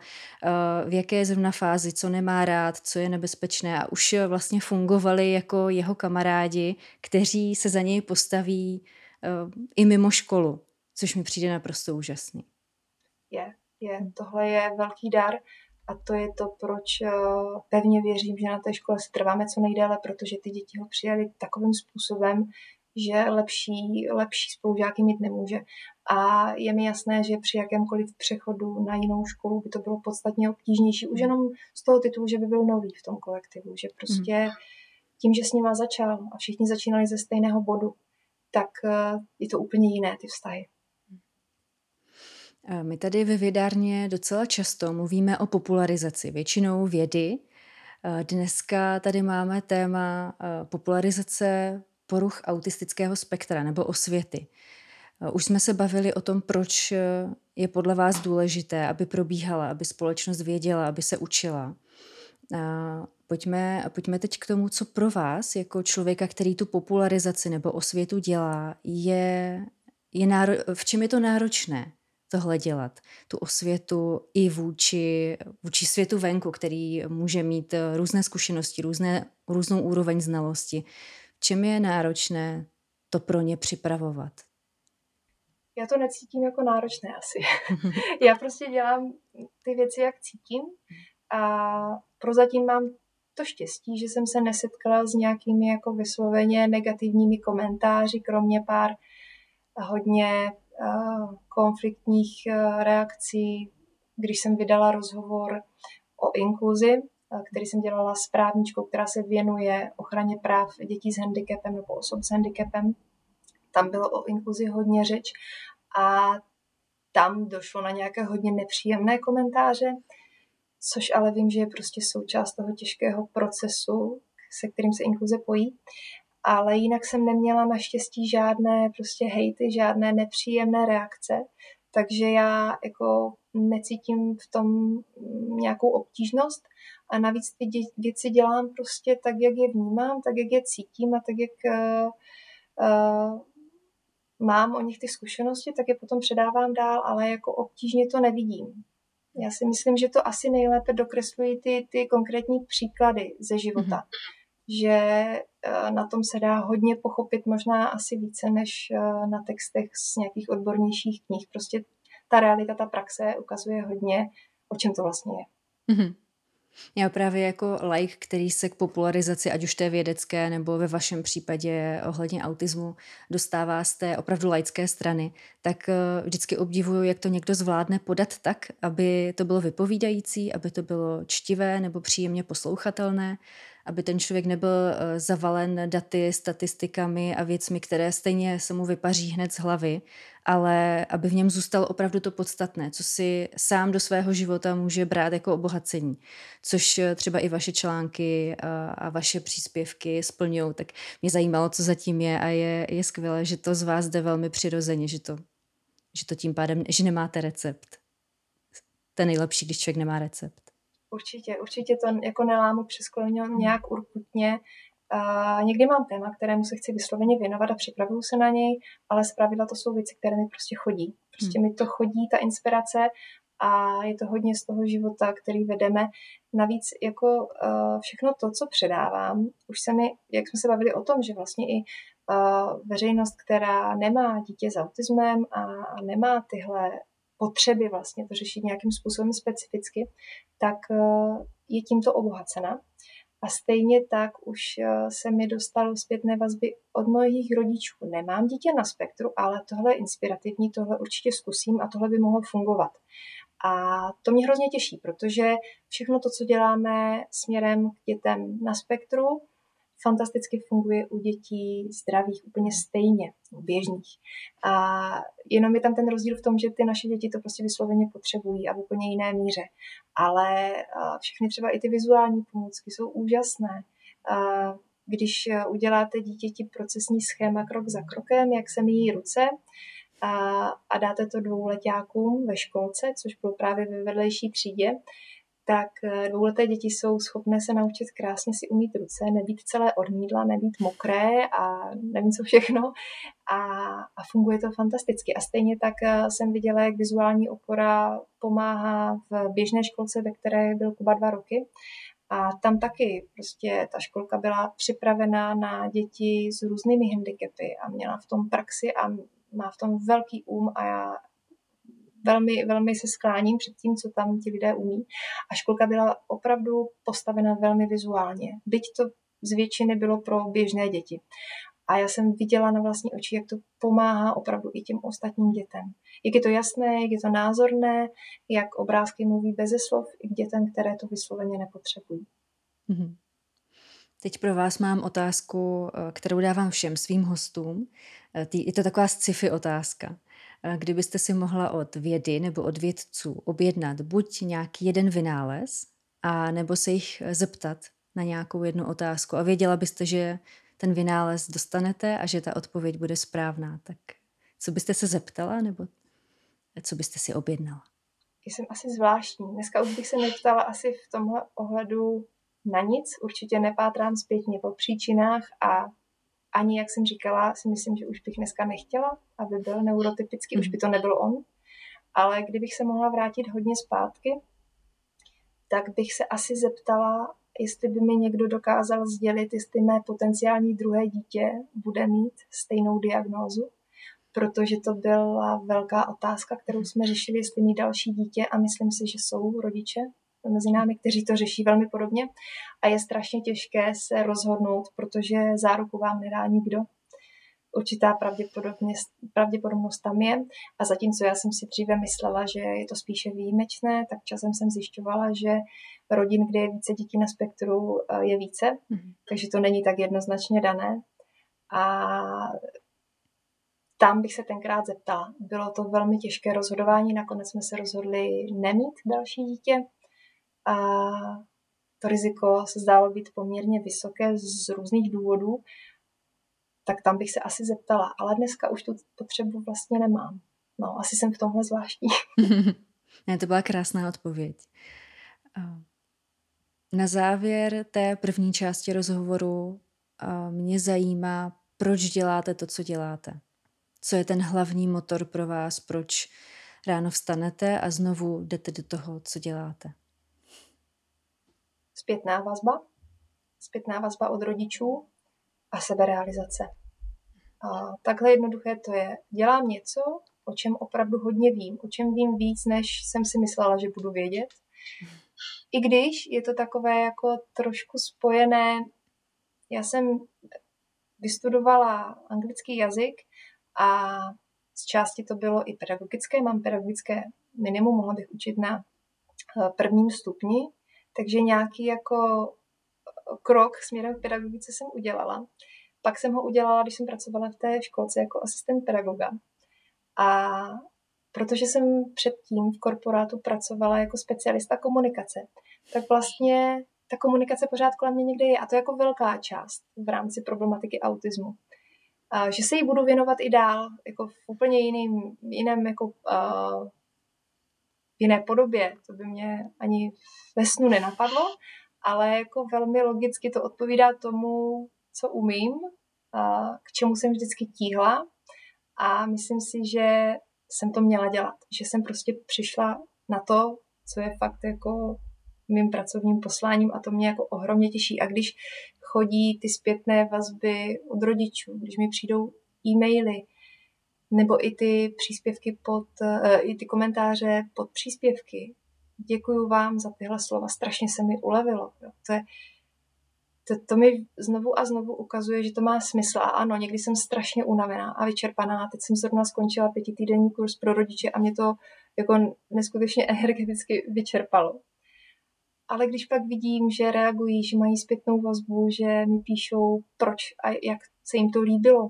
v jaké je zrovna fázi, co nemá rád, co je nebezpečné a už vlastně fungovali jako jeho kamarádi, kteří se za něj postaví i mimo školu, což mi přijde naprosto úžasný. Yeah je, tohle je velký dar a to je to, proč eh, pevně věřím, že na té škole se trváme co nejdéle, protože ty děti ho přijali takovým způsobem, že lepší, lepší spolužáky mít nemůže. A je mi jasné, že při jakémkoliv přechodu na jinou školu by to bylo podstatně obtížnější, už jenom z toho titulu, že by byl nový v tom kolektivu, že prostě tím, že s nima začal a všichni začínali ze stejného bodu, tak eh, je to úplně jiné ty vztahy. My tady ve vědárně docela často mluvíme o popularizaci, většinou vědy. Dneska tady máme téma popularizace poruch autistického spektra nebo osvěty. Už jsme se bavili o tom, proč je podle vás důležité, aby probíhala, aby společnost věděla, aby se učila. Pojďme, pojďme teď k tomu, co pro vás, jako člověka, který tu popularizaci nebo osvětu dělá, je, je náro, v čem je to náročné? Tohle dělat, tu osvětu i vůči, vůči světu venku, který může mít eh, různé zkušenosti, různé, různou úroveň znalosti. V čem je náročné to pro ně připravovat? Já to necítím jako náročné asi. (laughs) Já prostě dělám ty věci, jak cítím a prozatím mám to štěstí, že jsem se nesetkala s nějakými jako vysloveně negativními komentáři, kromě pár hodně konfliktních reakcí, když jsem vydala rozhovor o inkluzi, který jsem dělala s právničkou, která se věnuje ochraně práv dětí s handicapem nebo osob s handicapem. Tam bylo o inkluzi hodně řeč a tam došlo na nějaké hodně nepříjemné komentáře, což ale vím, že je prostě součást toho těžkého procesu, se kterým se inkluze pojí. Ale jinak jsem neměla naštěstí žádné prostě hejty, žádné nepříjemné reakce, takže já jako necítím v tom nějakou obtížnost a navíc ty věci dělám prostě tak, jak je vnímám, tak, jak je cítím a tak, jak uh, uh, mám o nich ty zkušenosti, tak je potom předávám dál, ale jako obtížně to nevidím. Já si myslím, že to asi nejlépe dokreslují ty, ty konkrétní příklady ze života. Mm-hmm. Že uh, na tom se dá hodně pochopit, možná asi více než uh, na textech z nějakých odbornějších knih. Prostě ta realita, ta praxe ukazuje hodně, o čem to vlastně je. Mm-hmm. Já právě jako like, který se k popularizaci, ať už té vědecké, nebo ve vašem případě ohledně autismu, dostává z té opravdu laické strany, tak eh, vždycky obdivuju, jak to někdo zvládne podat tak, aby to bylo vypovídající, aby to bylo čtivé nebo příjemně poslouchatelné, aby ten člověk nebyl eh, zavalen daty, statistikami a věcmi, které stejně se mu vypaří hned z hlavy, ale aby v něm zůstalo opravdu to podstatné, co si sám do svého života může brát jako obohacení, což eh, třeba i vaše články a, a vaše příspěvky splňují. Tak mě zajímalo, co zatím je a je, je skvělé, že to z vás jde velmi přirozeně, že to, že to tím pádem, že nemáte recept. Je nejlepší, když člověk nemá recept. Určitě, určitě to jako nelámu přes nějak urputně. A někdy mám téma, kterému se chci vysloveně věnovat a připravuju se na něj, ale zpravidla to jsou věci, které mi prostě chodí. Prostě hmm. mi to chodí, ta inspirace a je to hodně z toho života, který vedeme. Navíc jako uh, všechno to, co předávám, už se mi, jak jsme se bavili o tom, že vlastně i uh, veřejnost, která nemá dítě s autismem a, a nemá tyhle potřeby vlastně to řešit nějakým způsobem specificky, tak eh, je tímto obohacena. A stejně tak už eh, se mi dostalo zpětné vazby od mnohých rodičů. Nemám dítě na spektru, ale tohle je inspirativní, tohle určitě zkusím a tohle by mohlo fungovat. A to mě hrozně těší, protože všechno to, co děláme směrem k dětem na spektru, fantasticky funguje u dětí zdravých úplně stejně, u běžných. A jenom je tam ten rozdíl v tom, že ty naše děti to prostě vysloveně potřebují a v úplně jiné míře. Ale všechny třeba i ty vizuální pomůcky jsou úžasné. Když uděláte dítěti procesní schéma krok za krokem, jak se míjí ruce, a, a dáte to dvouletákům ve školce, což bylo právě ve vedlejší třídě, tak eh, dvouleté děti jsou schopné se naučit krásně si umít ruce, nebýt celé odmídla, nebýt mokré a nevím co všechno a, a funguje to fantasticky. A stejně tak eh, jsem viděla, jak vizuální opora pomáhá v běžné školce, ve které byl Kuba dva roky. A tam taky prostě ta školka byla připravená na děti s různými handicapy a měla v tom praxi a má v tom velký um a já velmi, velmi se skláním před tím, co tam ti lidé umí. A školka byla opravdu postavena velmi vizuálně. Byť to z většiny bylo pro běžné děti. A já jsem viděla na vlastní oči, jak to pomáhá opravdu i těm ostatním dětem. Jak je to jasné, jak je to názorné, jak obrázky mluví beze slov i k dětem, které to vysloveně nepotřebují. Mm-hmm. Teď pro vás mám otázku, eh, kterou dávám všem svým hostům. Eh, je to taková sci-fi otázka kdybyste si mohla od vědy nebo od vědců objednat buď nějaký jeden vynález, a nebo se jich zeptat na nějakou jednu otázku a věděla byste, že ten vynález dostanete a že ta odpověď bude správná, tak co byste se zeptala nebo co byste si objednala? Jsem asi zvláštní. Dneska už bych se neptala asi v tomhle ohledu na nic. Určitě nepátrám zpětně po příčinách a ani, jak jsem říkala, si myslím, že už bych dneska nechtěla, aby byl neurotypický, už by to nebyl on. Ale kdybych se mohla vrátit hodně zpátky, tak bych se asi zeptala, jestli by mi někdo dokázal sdělit, jestli mé potenciální druhé dítě bude mít stejnou diagnózu, protože to byla velká otázka, kterou jsme řešili, jestli mít další dítě a myslím si, že jsou rodiče mezi námi, kteří to řeší velmi podobně a je strašně těžké se rozhodnout, protože záruku vám nedá nikdo. Určitá pravděpodobnost tam je a zatímco já jsem si dříve myslela, že je to spíše výjimečné, tak časem jsem zjišťovala, že rodin, kde je více dětí na spektru, eh, je více, mm-hmm. takže to není tak jednoznačně dané. A tam bych se tenkrát zeptala. Bylo to velmi těžké rozhodování, nakonec jsme se rozhodli nemít další dítě, a to riziko se zdálo být poměrně vysoké z různých důvodů, tak tam bych se asi zeptala. Ale dneska už tu potřebu vlastně nemám. No, asi jsem v tomhle zvláštní. (laughs) (laughs) ne, to byla krásná odpověď. Na závěr té první části rozhovoru mě zajímá, proč děláte to, co děláte. Co je ten hlavní motor pro vás, proč ráno vstanete a znovu jdete do toho, co děláte. Zpětná vazba. Zpětná vazba od rodičů a seberealizace. A takhle jednoduché to je. Dělám něco, o čem opravdu hodně vím, o čem vím víc, než jsem si myslela, že budu vědět. I když je to takové jako trošku spojené, já jsem vystudovala anglický jazyk a z části to bylo i pedagogické, mám pedagogické minimum, mohla bych učit na eh, prvním stupni, takže nějaký jako eh, krok směrem k pedagogice jsem udělala. Pak jsem ho udělala, když jsem pracovala v té školce jako asistent pedagoga. A protože jsem předtím v korporátu pracovala jako specialista komunikace, tak vlastně ta komunikace pořád kolem mě někde je a to jako velká část v rámci problematiky autismu že se jí budu věnovat i dál, jako v úplně jiným, jiném, jako uh, jiné podobě. To by mě ani ve snu nenapadlo, ale jako velmi logicky to odpovídá tomu, co umím, k čemu jsem vždycky tíhla a myslím si, že jsem to měla dělat, že jsem prostě přišla na to, co je fakt jako mým pracovním posláním a to mě jako ohromně těší. A když chodí ty zpětné vazby od rodičů, když mi přijdou e-maily, nebo i ty příspěvky pod, uh, i ty komentáře pod příspěvky. Děkuju vám za tyhle slova, strašně se mi ulevilo. To, je, to, to mi znovu a znovu ukazuje, že to má smysl. A ano, někdy jsem strašně unavená a vyčerpaná. Teď jsem zrovna skončila pětitýdenní kurz pro rodiče a mě to jako neskutečně energeticky vyčerpalo ale když pak vidím, že reagují, že mají zpětnou vazbu, že mi píšou, proč a jak se jim to líbilo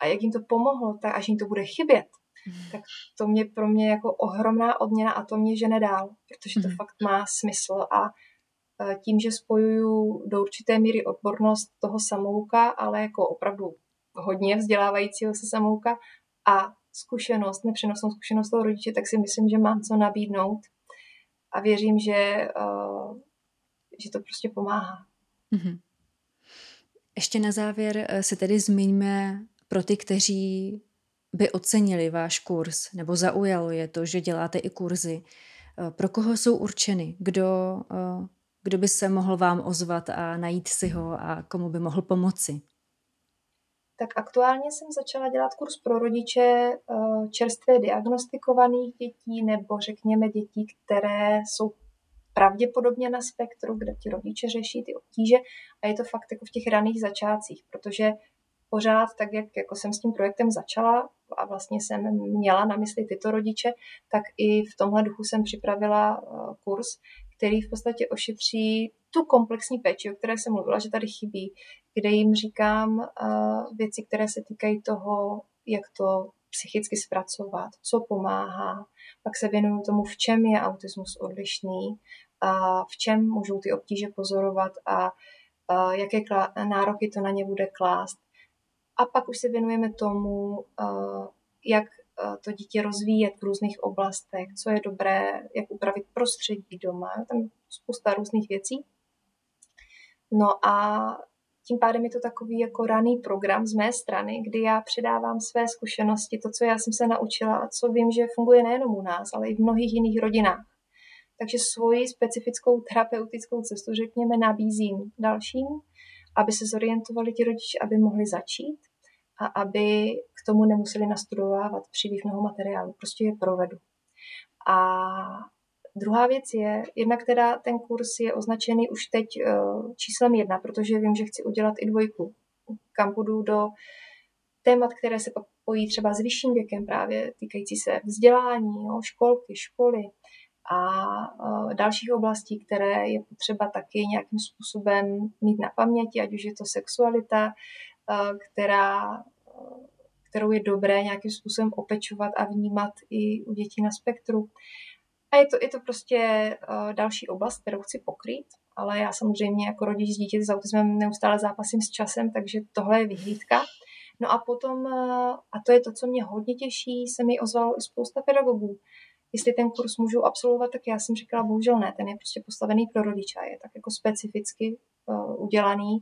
a jak jim to pomohlo, tak až jim to bude chybět, mm. tak to mě pro mě jako ohromná odměna a to mě žene dál, protože to mm. fakt má smysl a e, tím, že spojuju do určité míry odbornost toho samouka, ale jako opravdu hodně vzdělávajícího se samouka a zkušenost, nepřenosnou zkušenost toho rodiče, tak si myslím, že mám co nabídnout a věřím, že, uh, že to prostě pomáhá. Mm-hmm. Ještě na závěr eh, se tedy zmiňme pro ty, kteří by ocenili váš kurz nebo zaujalo je to, že děláte i kurzy. Eh, pro koho jsou určeny? Kdo, kdo by se mohl vám ozvat a najít si ho a komu by mohl pomoci? tak aktuálně jsem začala dělat kurz pro rodiče eh, čerstvě diagnostikovaných dětí nebo řekněme dětí, které jsou pravděpodobně na spektru, kde ti rodiče řeší ty obtíže a je to fakt jako v těch raných začátcích, protože pořád tak, jak jako jsem s tím projektem začala a vlastně jsem měla na mysli tyto rodiče, tak i v tomhle duchu jsem připravila eh, kurz, který v podstatě ošetří tu komplexní péči, o které jsem mluvila, že tady chybí, kde jim říkám uh, věci, které se týkají toho, jak to psychicky zpracovat, co pomáhá. Pak se věnuju tomu, v čem je autismus odlišný, a v čem můžou ty obtíže pozorovat a, a jaké nároky to na ně bude klást. A pak už se věnujeme tomu, uh, jak to dítě rozvíjet v různých oblastech, co je dobré, jak upravit prostředí doma, tam spousta různých věcí. No a tím pádem je to takový jako raný program z mé strany, kdy já předávám své zkušenosti, to, co já jsem se naučila a co vím, že funguje nejenom u nás, ale i v mnohých jiných rodinách. Takže svoji specifickou terapeutickou cestu, řekněme, nabízím dalším, aby se zorientovali ti rodiče, aby mohli začít a aby k tomu nemuseli nastudovávat příliš mnoho materiálu. Prostě je provedu. A Druhá věc je, jedna, která ten kurz je označený už teď uh, číslem jedna, protože vím, že chci udělat i dvojku, kam budu do témat, které se pojí třeba s vyšším věkem právě týkající se vzdělání, jo, školky, školy a uh, dalších oblastí, které je potřeba taky nějakým způsobem mít na paměti, ať už je to sexualita, uh, která kterou je dobré nějakým způsobem opečovat a vnímat i u dětí na spektru. A je to, je to prostě další oblast, kterou chci pokrýt ale já samozřejmě jako rodič s dítěte s autismem neustále zápasím s časem, takže tohle je vyhlídka. No a potom, a to je to, co mě hodně těší, se mi ozvalo i spousta pedagogů. Jestli ten kurz můžu absolvovat, tak já jsem říkala, bohužel ne, ten je prostě postavený pro rodiče, je tak jako specificky uh, udělaný,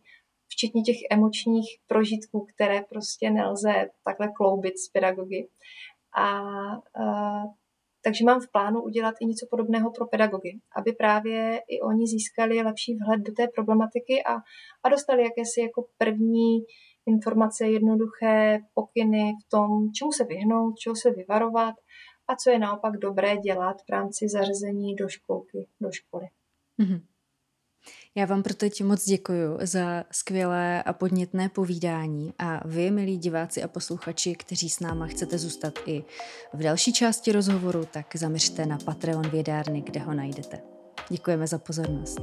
včetně těch emočních prožitků, které prostě nelze takhle kloubit s pedagogy. A uh, takže mám v plánu udělat i něco podobného pro pedagogy, aby právě i oni získali lepší vhled do té problematiky a, a dostali jakési jako první informace, jednoduché pokyny v tom, čemu se vyhnout, čeho se vyvarovat a co je naopak dobré dělat v rámci zařazení do školky, do školy. Mm-hmm. Já vám proto teď moc děkuji za skvělé a podnětné povídání a vy, milí diváci a posluchači, kteří s náma chcete zůstat i v další části rozhovoru, tak zaměřte na Patreon Vědárny, kde ho najdete. Děkujeme za pozornost.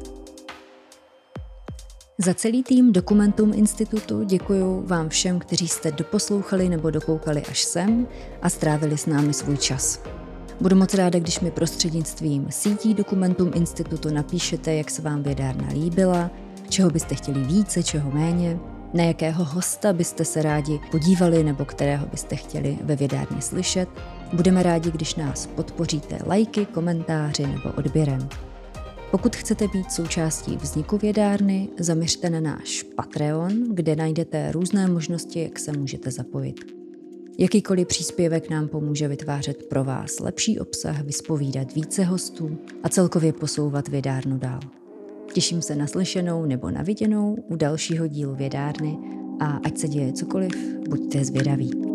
Za celý tým Dokumentum Institutu děkuji vám všem, kteří jste doposlouchali nebo dokoukali až sem a strávili s námi svůj čas. Budu moc ráda, když mi prostřednictvím sítí Dokumentum Institutu napíšete, jak se vám vědárna líbila, čeho byste chtěli více, čeho méně, na jakého hosta byste se rádi podívali nebo kterého byste chtěli ve vědárně slyšet. Budeme rádi, když nás podpoříte lajky, komentáři nebo odběrem. Pokud chcete být součástí vzniku vědárny, zaměřte na náš Patreon, kde najdete různé možnosti, jak se můžete zapojit. Jakýkoliv příspěvek nám pomůže vytvářet pro vás lepší obsah, vyspovídat více hostů a celkově posouvat vědárnu dál. Těším se na slyšenou nebo na viděnou u dalšího dílu vědárny a ať se děje cokoliv, buďte zvědaví.